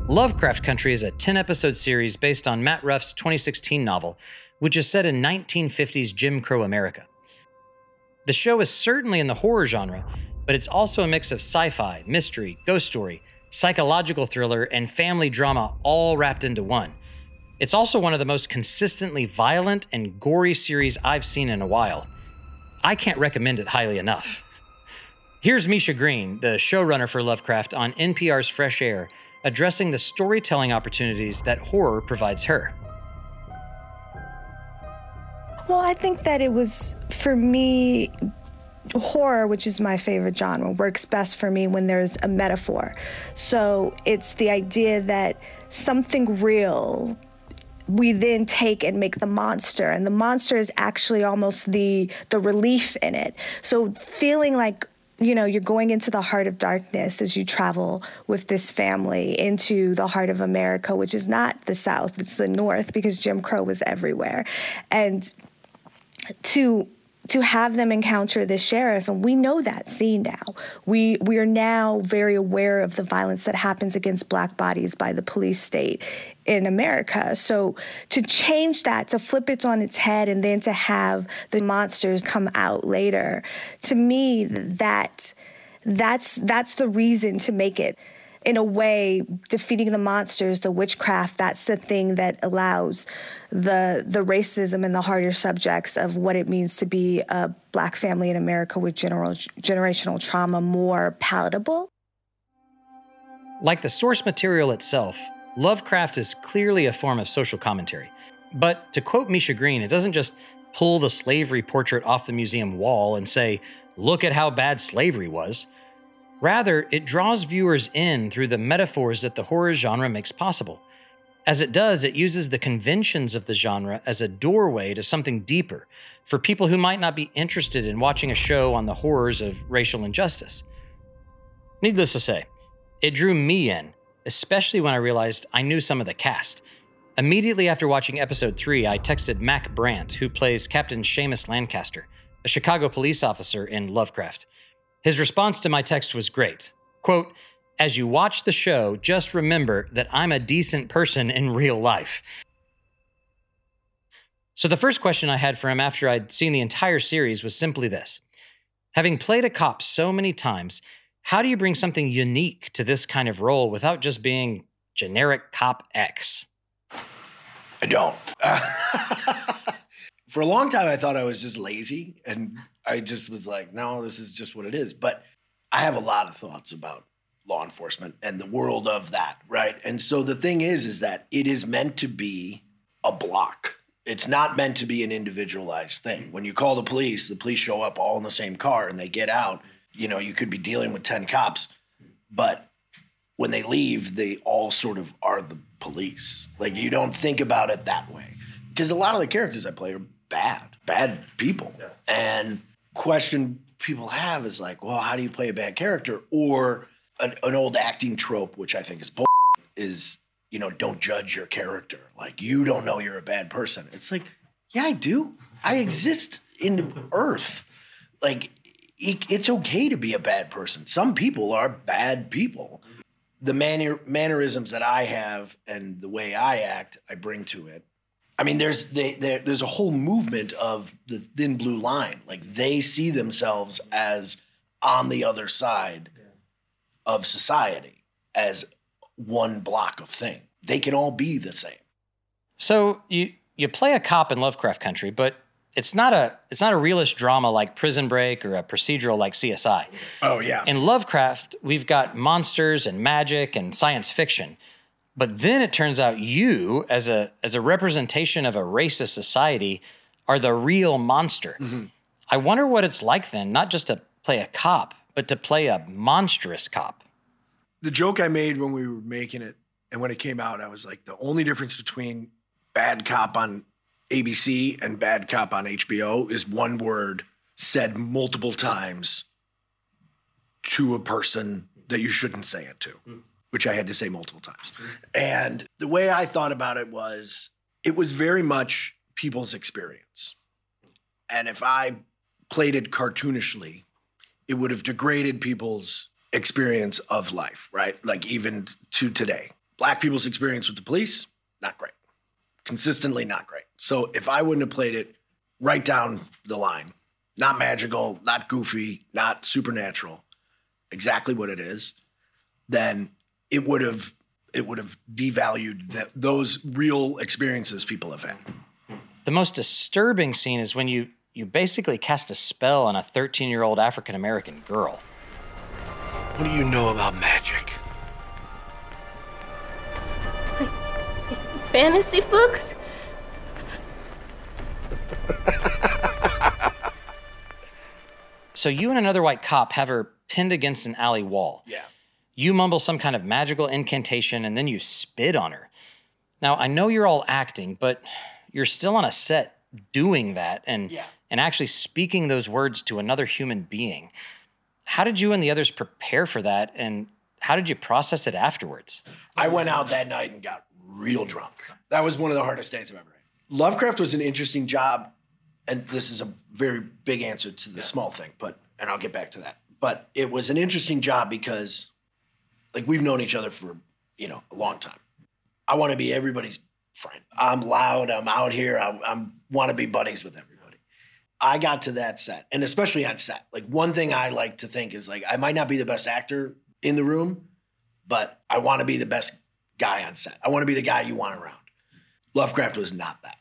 Lovecraft Country is a 10 episode series based on Matt Ruff's 2016 novel, which is set in 1950s Jim Crow America. The show is certainly in the horror genre, but it's also a mix of sci fi, mystery, ghost story, psychological thriller, and family drama all wrapped into one. It's also one of the most consistently violent and gory series I've seen in a while. I can't recommend it highly enough. Here's Misha Green, the showrunner for Lovecraft, on NPR's Fresh Air addressing the storytelling opportunities that horror provides her. Well, I think that it was, for me, horror, which is my favorite genre, works best for me when there's a metaphor. So it's the idea that something real we then take and make the monster and the monster is actually almost the the relief in it so feeling like you know, you're going into the heart of darkness as you travel with this family into the heart of America, which is not the South, it's the North because Jim Crow was everywhere. And to to have them encounter the sheriff and we know that scene now. We we are now very aware of the violence that happens against black bodies by the police state in America. So to change that to flip it on its head and then to have the monsters come out later to me that that's that's the reason to make it in a way, defeating the monsters, the witchcraft, that's the thing that allows the the racism and the harder subjects of what it means to be a black family in America with general generational trauma more palatable. Like the source material itself, Lovecraft is clearly a form of social commentary. But to quote Misha Green, it doesn't just pull the slavery portrait off the museum wall and say, look at how bad slavery was. Rather, it draws viewers in through the metaphors that the horror genre makes possible. As it does, it uses the conventions of the genre as a doorway to something deeper for people who might not be interested in watching a show on the horrors of racial injustice. Needless to say, it drew me in, especially when I realized I knew some of the cast. Immediately after watching episode three, I texted Mac Brandt, who plays Captain Seamus Lancaster, a Chicago police officer in Lovecraft. His response to my text was great. Quote, as you watch the show, just remember that I'm a decent person in real life. So, the first question I had for him after I'd seen the entire series was simply this Having played a cop so many times, how do you bring something unique to this kind of role without just being generic cop X? I don't. (laughs) for a long time, I thought I was just lazy, and I just was like, no, this is just what it is. But I have a lot of thoughts about law enforcement and the world of that, right? And so the thing is, is that it is meant to be a block. It's not meant to be an individualized thing. When you call the police, the police show up all in the same car and they get out. You know, you could be dealing with 10 cops, but when they leave, they all sort of are the police. Like you don't think about it that way. Because a lot of the characters I play are bad, bad people. And question people have is like, well, how do you play a bad character? Or an, an old acting trope, which I think is bull, is you know, don't judge your character. Like you don't know you're a bad person. It's like, yeah, I do. I (laughs) exist in Earth. Like it, it's okay to be a bad person. Some people are bad people. The manner, mannerisms that I have and the way I act, I bring to it. I mean, there's they, there, there's a whole movement of the thin blue line. Like they see themselves as on the other side of society as one block of thing. They can all be the same. So you you play a cop in Lovecraft Country, but it's not a it's not a realist drama like Prison Break or a procedural like CSI. Oh yeah. In Lovecraft, we've got monsters and magic and science fiction. But then it turns out you as a as a representation of a racist society are the real monster. Mm-hmm. I wonder what it's like then, not just to play a cop, but to play a monstrous cop. the joke I made when we were making it and when it came out, I was like, the only difference between Bad Cop on ABC and Bad Cop on HBO is one word said multiple times to a person that you shouldn't say it to, mm. Which I had to say multiple times. And the way I thought about it was, it was very much people's experience. And if I played it cartoonishly, it would have degraded people's experience of life, right? Like even to today. Black people's experience with the police, not great. Consistently not great. So if I wouldn't have played it right down the line, not magical, not goofy, not supernatural, exactly what it is, then it would have it would have devalued that those real experiences people have had. The most disturbing scene is when you you basically cast a spell on a 13-year-old African American girl. What do you know about magic? Fantasy books? So you and another white cop have her pinned against an alley wall. Yeah. You mumble some kind of magical incantation and then you spit on her. Now, I know you're all acting, but you're still on a set doing that and Yeah. and actually speaking those words to another human being. How did you and the others prepare for that and how did you process it afterwards? I went out that night and got real drunk. That was one of the hardest days I've ever had. Lovecraft was an interesting job, and this is a very big answer to the small thing, but and I'll get back to that. But it was an interesting job because, like, we've known each other for you know a long time. I want to be everybody's friend. I'm loud. I'm out here. I, I'm want to be buddies with everybody. I got to that set, and especially on set. Like one thing I like to think is like I might not be the best actor in the room, but I want to be the best guy on set. I want to be the guy you want around. Lovecraft was not that.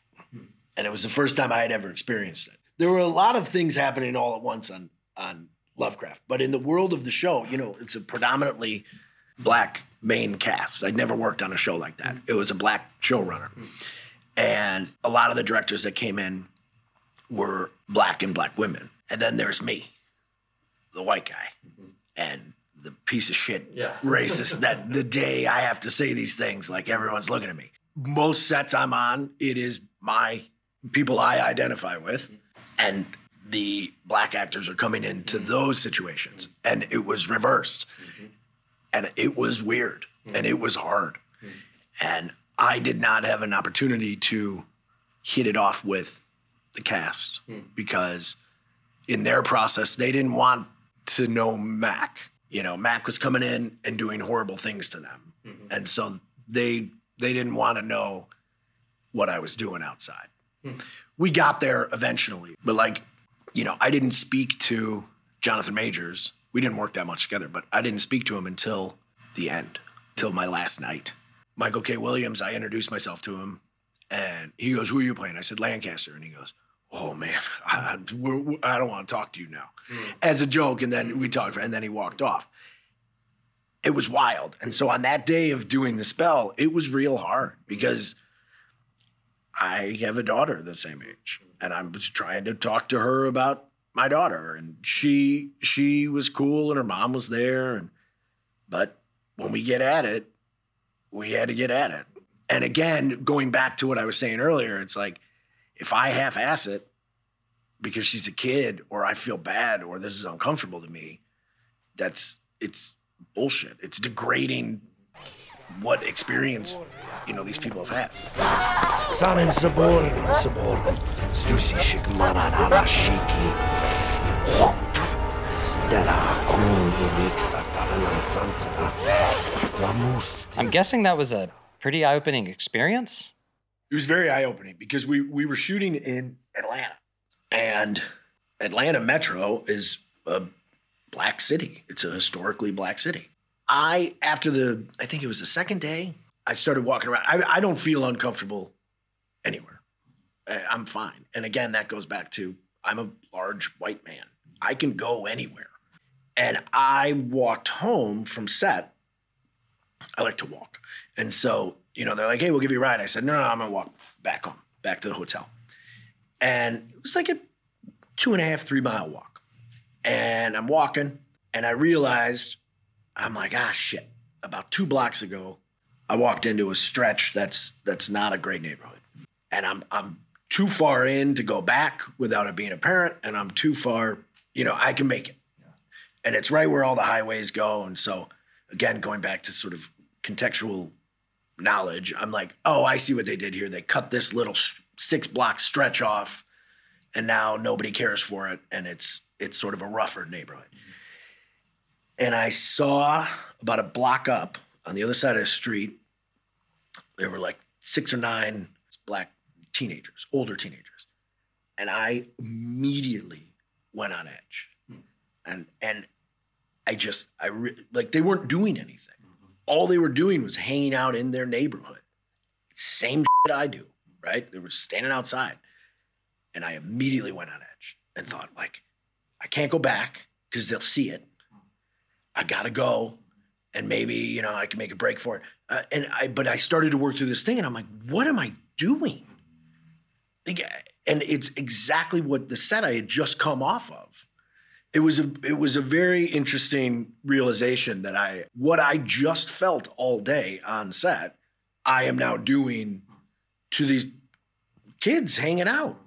And it was the first time I had ever experienced it. There were a lot of things happening all at once on on Lovecraft, but in the world of the show, you know, it's a predominantly black main cast. I'd never worked on a show like that. It was a black showrunner. And a lot of the directors that came in were black and black women. And then there's me, the white guy, and the piece of shit Yeah. (laughs) racist that the day I have to say these things, like everyone's looking at me. Most sets I'm on, it is my people I identify with. And the black actors are coming into those situations. And it was reversed. And it was weird. And it was hard. And I did not have an opportunity to hit it off with the cast Hmm. because in their process, they didn't want to know Mac. You know, Mac was coming in and doing horrible things to them. And so they they didn't want to know what I was doing outside. We got there eventually, but like, you know, I didn't speak to Jonathan Majors. We didn't work that much together, but I didn't speak to him until the end, till my last night. Michael K. Williams, I introduced myself to him, and he goes, "Who are you playing?" I said, "Lancaster," and he goes, "Oh man, (laughs) I, we're, we're- I don't want to talk to you now," hmm. as a joke. And then we talked, and then he walked off. It was wild, and so on that day of doing the spell, it was real hard because I have a daughter the same age, and I was trying to talk to her about my daughter, and she she was cool, and her mom was there, and but when we get at it, we had to get at it. And again, going back to what I was saying earlier, it's like if I half ass it because she's a kid, or I feel bad, or this is uncomfortable to me, that's it's bullshit. It's degrading what experience you know these people have had. Sanem Saborin, Saborin, Stusi Shikmana Narashiki, Stella, Kuni Rixatalan Sansara, Lamus. I'm guessing that was a pretty eye opening experience. It was very eye opening because we we were shooting in Atlanta, and Atlanta Metro is a black city. It's a historically black city. I after the I think it was the second day I started walking around. I, I don't feel uncomfortable anywhere. I'm fine. And again, that goes back to I'm a large white man. I can go anywhere. And I walked home from set. I like to walk. And so, you know, they're like, hey, we'll give you a ride. I said, no, no, I'm going to walk back home, back to the hotel. And it was like a two and a half, three mile walk. And I'm walking and I realized, I'm like, ah, shit. About two blocks ago, I walked into a stretch that's that's not a great neighborhood. And I'm I'm too far in to go back without it being apparent. And I'm too far, you know, I can make it. And it's right where all the highways go. And so again, going back to sort of contextual knowledge, I'm like, oh, I see what they did here. They cut this little six block stretch off, and now nobody cares for it, and it's it's sort of a rougher neighborhood. And I saw about a block up on the other side of the street, there were like six or nine black teenagers, older teenagers, and I immediately went on edge, hmm. and and I just I re- like they weren't doing anything. Mm-hmm. All they were doing was hanging out in their neighborhood. Same shit I do, right? They were standing outside. And I immediately went on edge and thought, like, I can't go back because they'll see it. I gotta go. And maybe, you know, I can make a break for it. Uh, and I but I started to work through this thing and I'm like, what am I doing? Like, and it's exactly what the set I had just come off of it was a it was a very interesting realization that I what I just felt all day on set, I am now doing to these kids hanging out.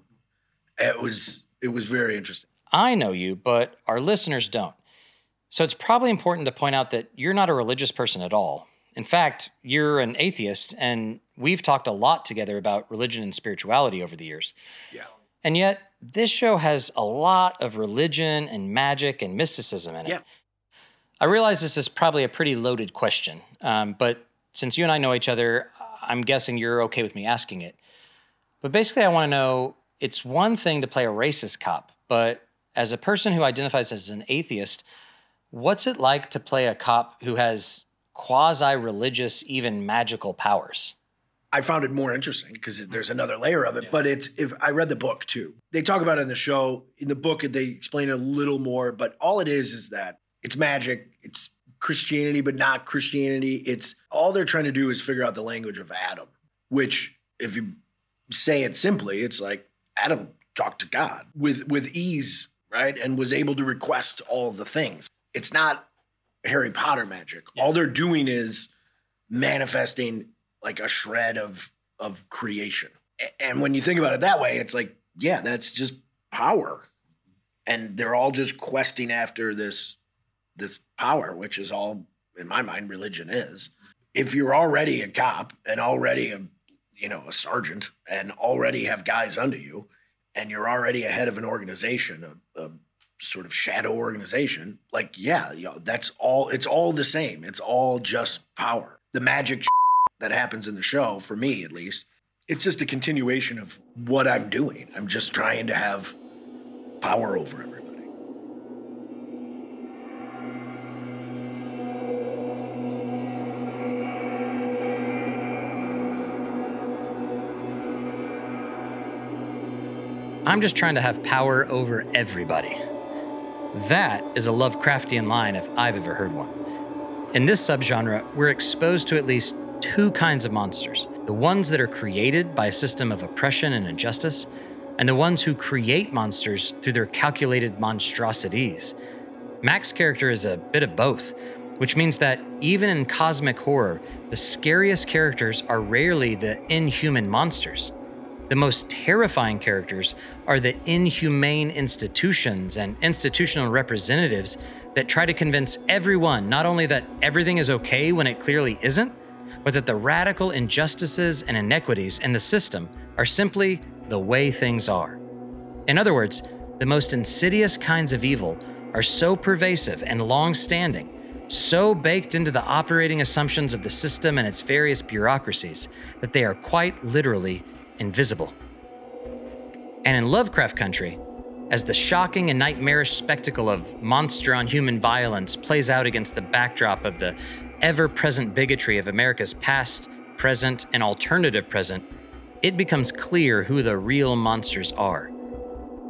It was it was very interesting. I know you, but our listeners don't. So it's probably important to point out that you're not a religious person at all. In fact, you're an atheist, and we've talked a lot together about religion and spirituality over the years. Yeah. And yet, this show has a lot of religion and magic and mysticism in it. Yeah. I realize this is probably a pretty loaded question, um, but since you and I know each other, I'm guessing you're okay with me asking it. But basically, I want to know it's one thing to play a racist cop, but as a person who identifies as an atheist, what's it like to play a cop who has quasi religious, even magical powers? I found it more interesting because there's another layer of it. But it's if I read the book too. They talk about it in the show. In the book, they explain it a little more. But all it is is that it's magic. It's Christianity, but not Christianity. It's all they're trying to do is figure out the language of Adam. Which, if you say it simply, it's like Adam talked to God with with ease, right, and was able to request all of the things. It's not Harry Potter magic. All they're doing is manifesting like a shred of of creation. And when you think about it that way, it's like, yeah, that's just power. And they're all just questing after this this power, which is all in my mind religion is. if you're already a cop and already a you know a sergeant and already have guys under you and you're already a head of an organization a, a sort of shadow organization like yeah you know, that's all it's all the same. It's all just power. The magic (laughs) that happens in the show for me at least it's just a continuation of what i'm doing. I'm just trying to have power over everybody. I'm just trying to have power over everybody. That is a Lovecraftian line if I've ever heard one. In this subgenre, we're exposed to at least two kinds of monsters the ones that are created by a system of oppression and injustice, and the ones who create monsters through their calculated monstrosities. Mac's character is a bit of both, which means that even in cosmic horror, the scariest characters are rarely the inhuman monsters. The most terrifying characters are the inhumane institutions and institutional representatives that try to convince everyone not only that everything is okay when it clearly isn't, but that the radical injustices and inequities in the system are simply the way things are. In other words, the most insidious kinds of evil are so pervasive and long standing, so baked into the operating assumptions of the system and its various bureaucracies, that they are quite literally invisible. And in Lovecraft Country, as the shocking and nightmarish spectacle of monster on human violence plays out against the backdrop of the ever present bigotry of America's past, present, and alternative present, it becomes clear who the real monsters are.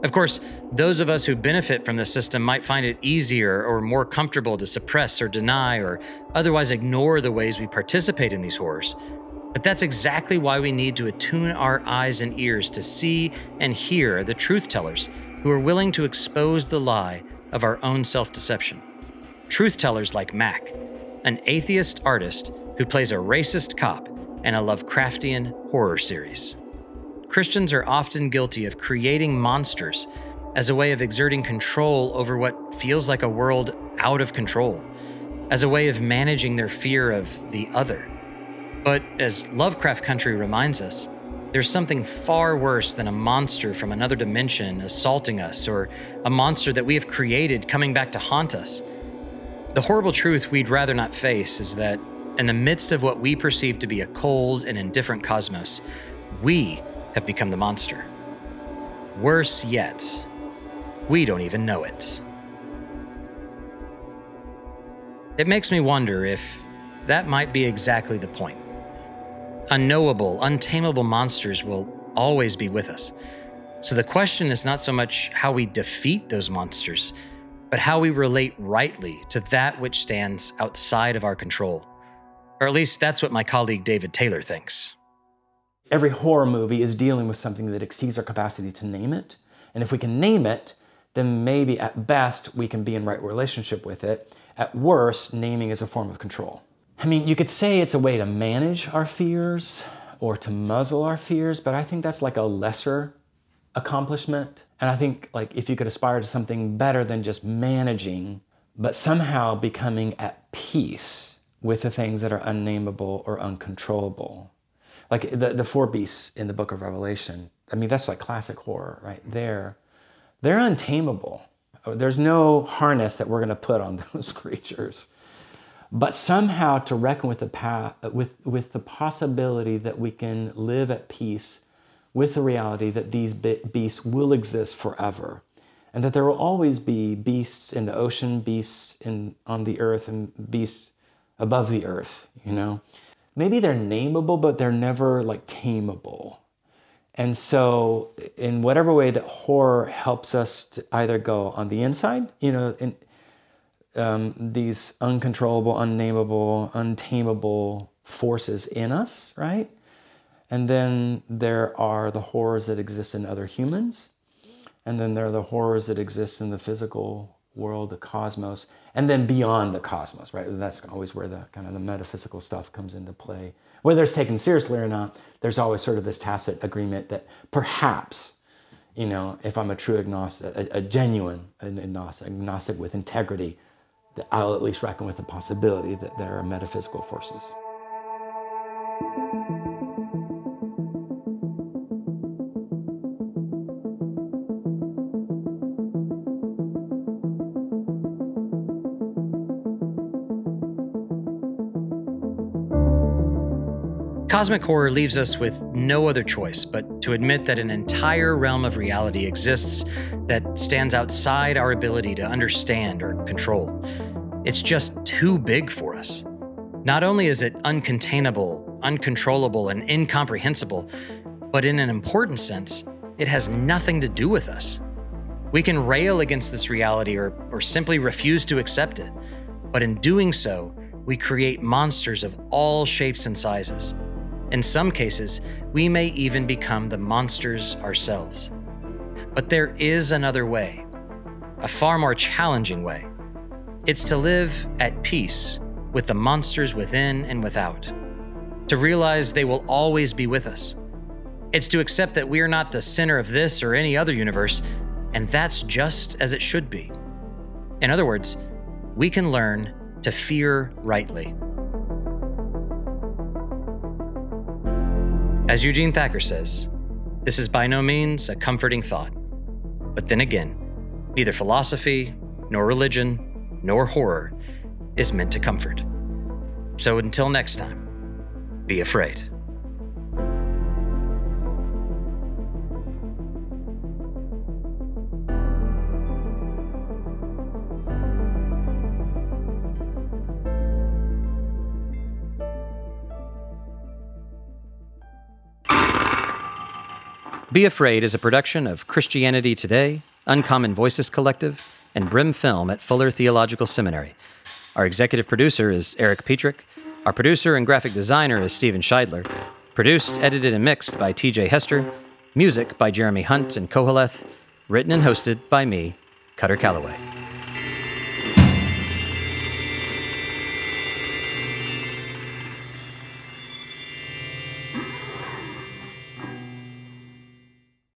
Of course, those of us who benefit from the system might find it easier or more comfortable to suppress or deny or otherwise ignore the ways we participate in these horrors. But that's exactly why we need to attune our eyes and ears to see and hear the truth tellers who are willing to expose the lie of our own self deception. Truth tellers like Mac, an atheist artist who plays a racist cop in a Lovecraftian horror series. Christians are often guilty of creating monsters as a way of exerting control over what feels like a world out of control, as a way of managing their fear of the other but as Lovecraft Country reminds us, there's something far worse than a monster from another dimension assaulting us or a monster that we have created coming back to haunt us. The horrible truth we'd rather not face is that, in the midst of what we perceive to be a cold and indifferent cosmos, we have become the monster. Worse yet, we don't even know it. It makes me wonder if that might be exactly the point. Unknowable, untamable monsters will always be with us. So the question is not so much how we defeat those monsters, but how we relate rightly to that which stands outside of our control. Or at least that's what my colleague David Taylor thinks. Every horror movie is dealing with something that exceeds our capacity to name it. And if we can name it, then maybe at best we can be in right relationship with it. At worst, naming is a form of control. I mean, you could say it's a way to manage our fears or to muzzle our fears, but I think that's like a lesser accomplishment. And I think like if you could aspire to something better than just managing, but somehow becoming at peace with the things that are unnameable or uncontrollable. Like the, the four beasts in the book of Revelation. I mean, that's like classic horror right there. They're untamable. There's no harness that we're going to put on (laughs) those creatures but somehow to reckon with the, path, with, with the possibility that we can live at peace with the reality that these beasts will exist forever and that there will always be beasts in the ocean beasts in, on the earth and beasts above the earth you know? Maybe they're nameable but they're never like tameable. And so in whatever way that horror helps us to either go on the inside you know in, um, these uncontrollable, unnameable, untamable forces in us, right? And then there are the horrors that exist in other humans. And then there are the horrors that exist in the physical world, the cosmos, and then beyond the cosmos, right? That's always where the kind of the metaphysical stuff comes into play. Whether it's taken seriously or not, there's always sort of this tacit agreement that perhaps, you know, if I'm a true agnostic, a, a genuine agnostic, agnostic with integrity, I'll at least reckon with the possibility that there are metaphysical forces. Cosmic horror leaves us with no other choice but to admit that an entire realm of reality exists that stands outside our ability to understand or control. It's just too big for us. Not only is it uncontainable, uncontrollable, and incomprehensible, but in an important sense, it has nothing to do with us. We can rail against this reality or, or simply refuse to accept it, but in doing so, we create monsters of all shapes and sizes. In some cases, we may even become the monsters ourselves. But there is another way, a far more challenging way. It's to live at peace with the monsters within and without, to realize they will always be with us. It's to accept that we are not the center of this or any other universe, and that's just as it should be. In other words, we can learn to fear rightly. As Eugene Thacker says, this is by no means a comforting thought. But then again, neither philosophy, nor religion, nor horror is meant to comfort. So until next time, be afraid. Be Afraid is a production of Christianity Today, Uncommon Voices Collective, and Brehm Film at Fuller Theological Seminary. Our executive producer is Eric Petrick. Our producer and graphic designer is Steven Scheidler. Produced, edited, and mixed by TJ Hester. Music by Jeremy Hunt and Kohaleth. Written and hosted by me, Kutter Callaway.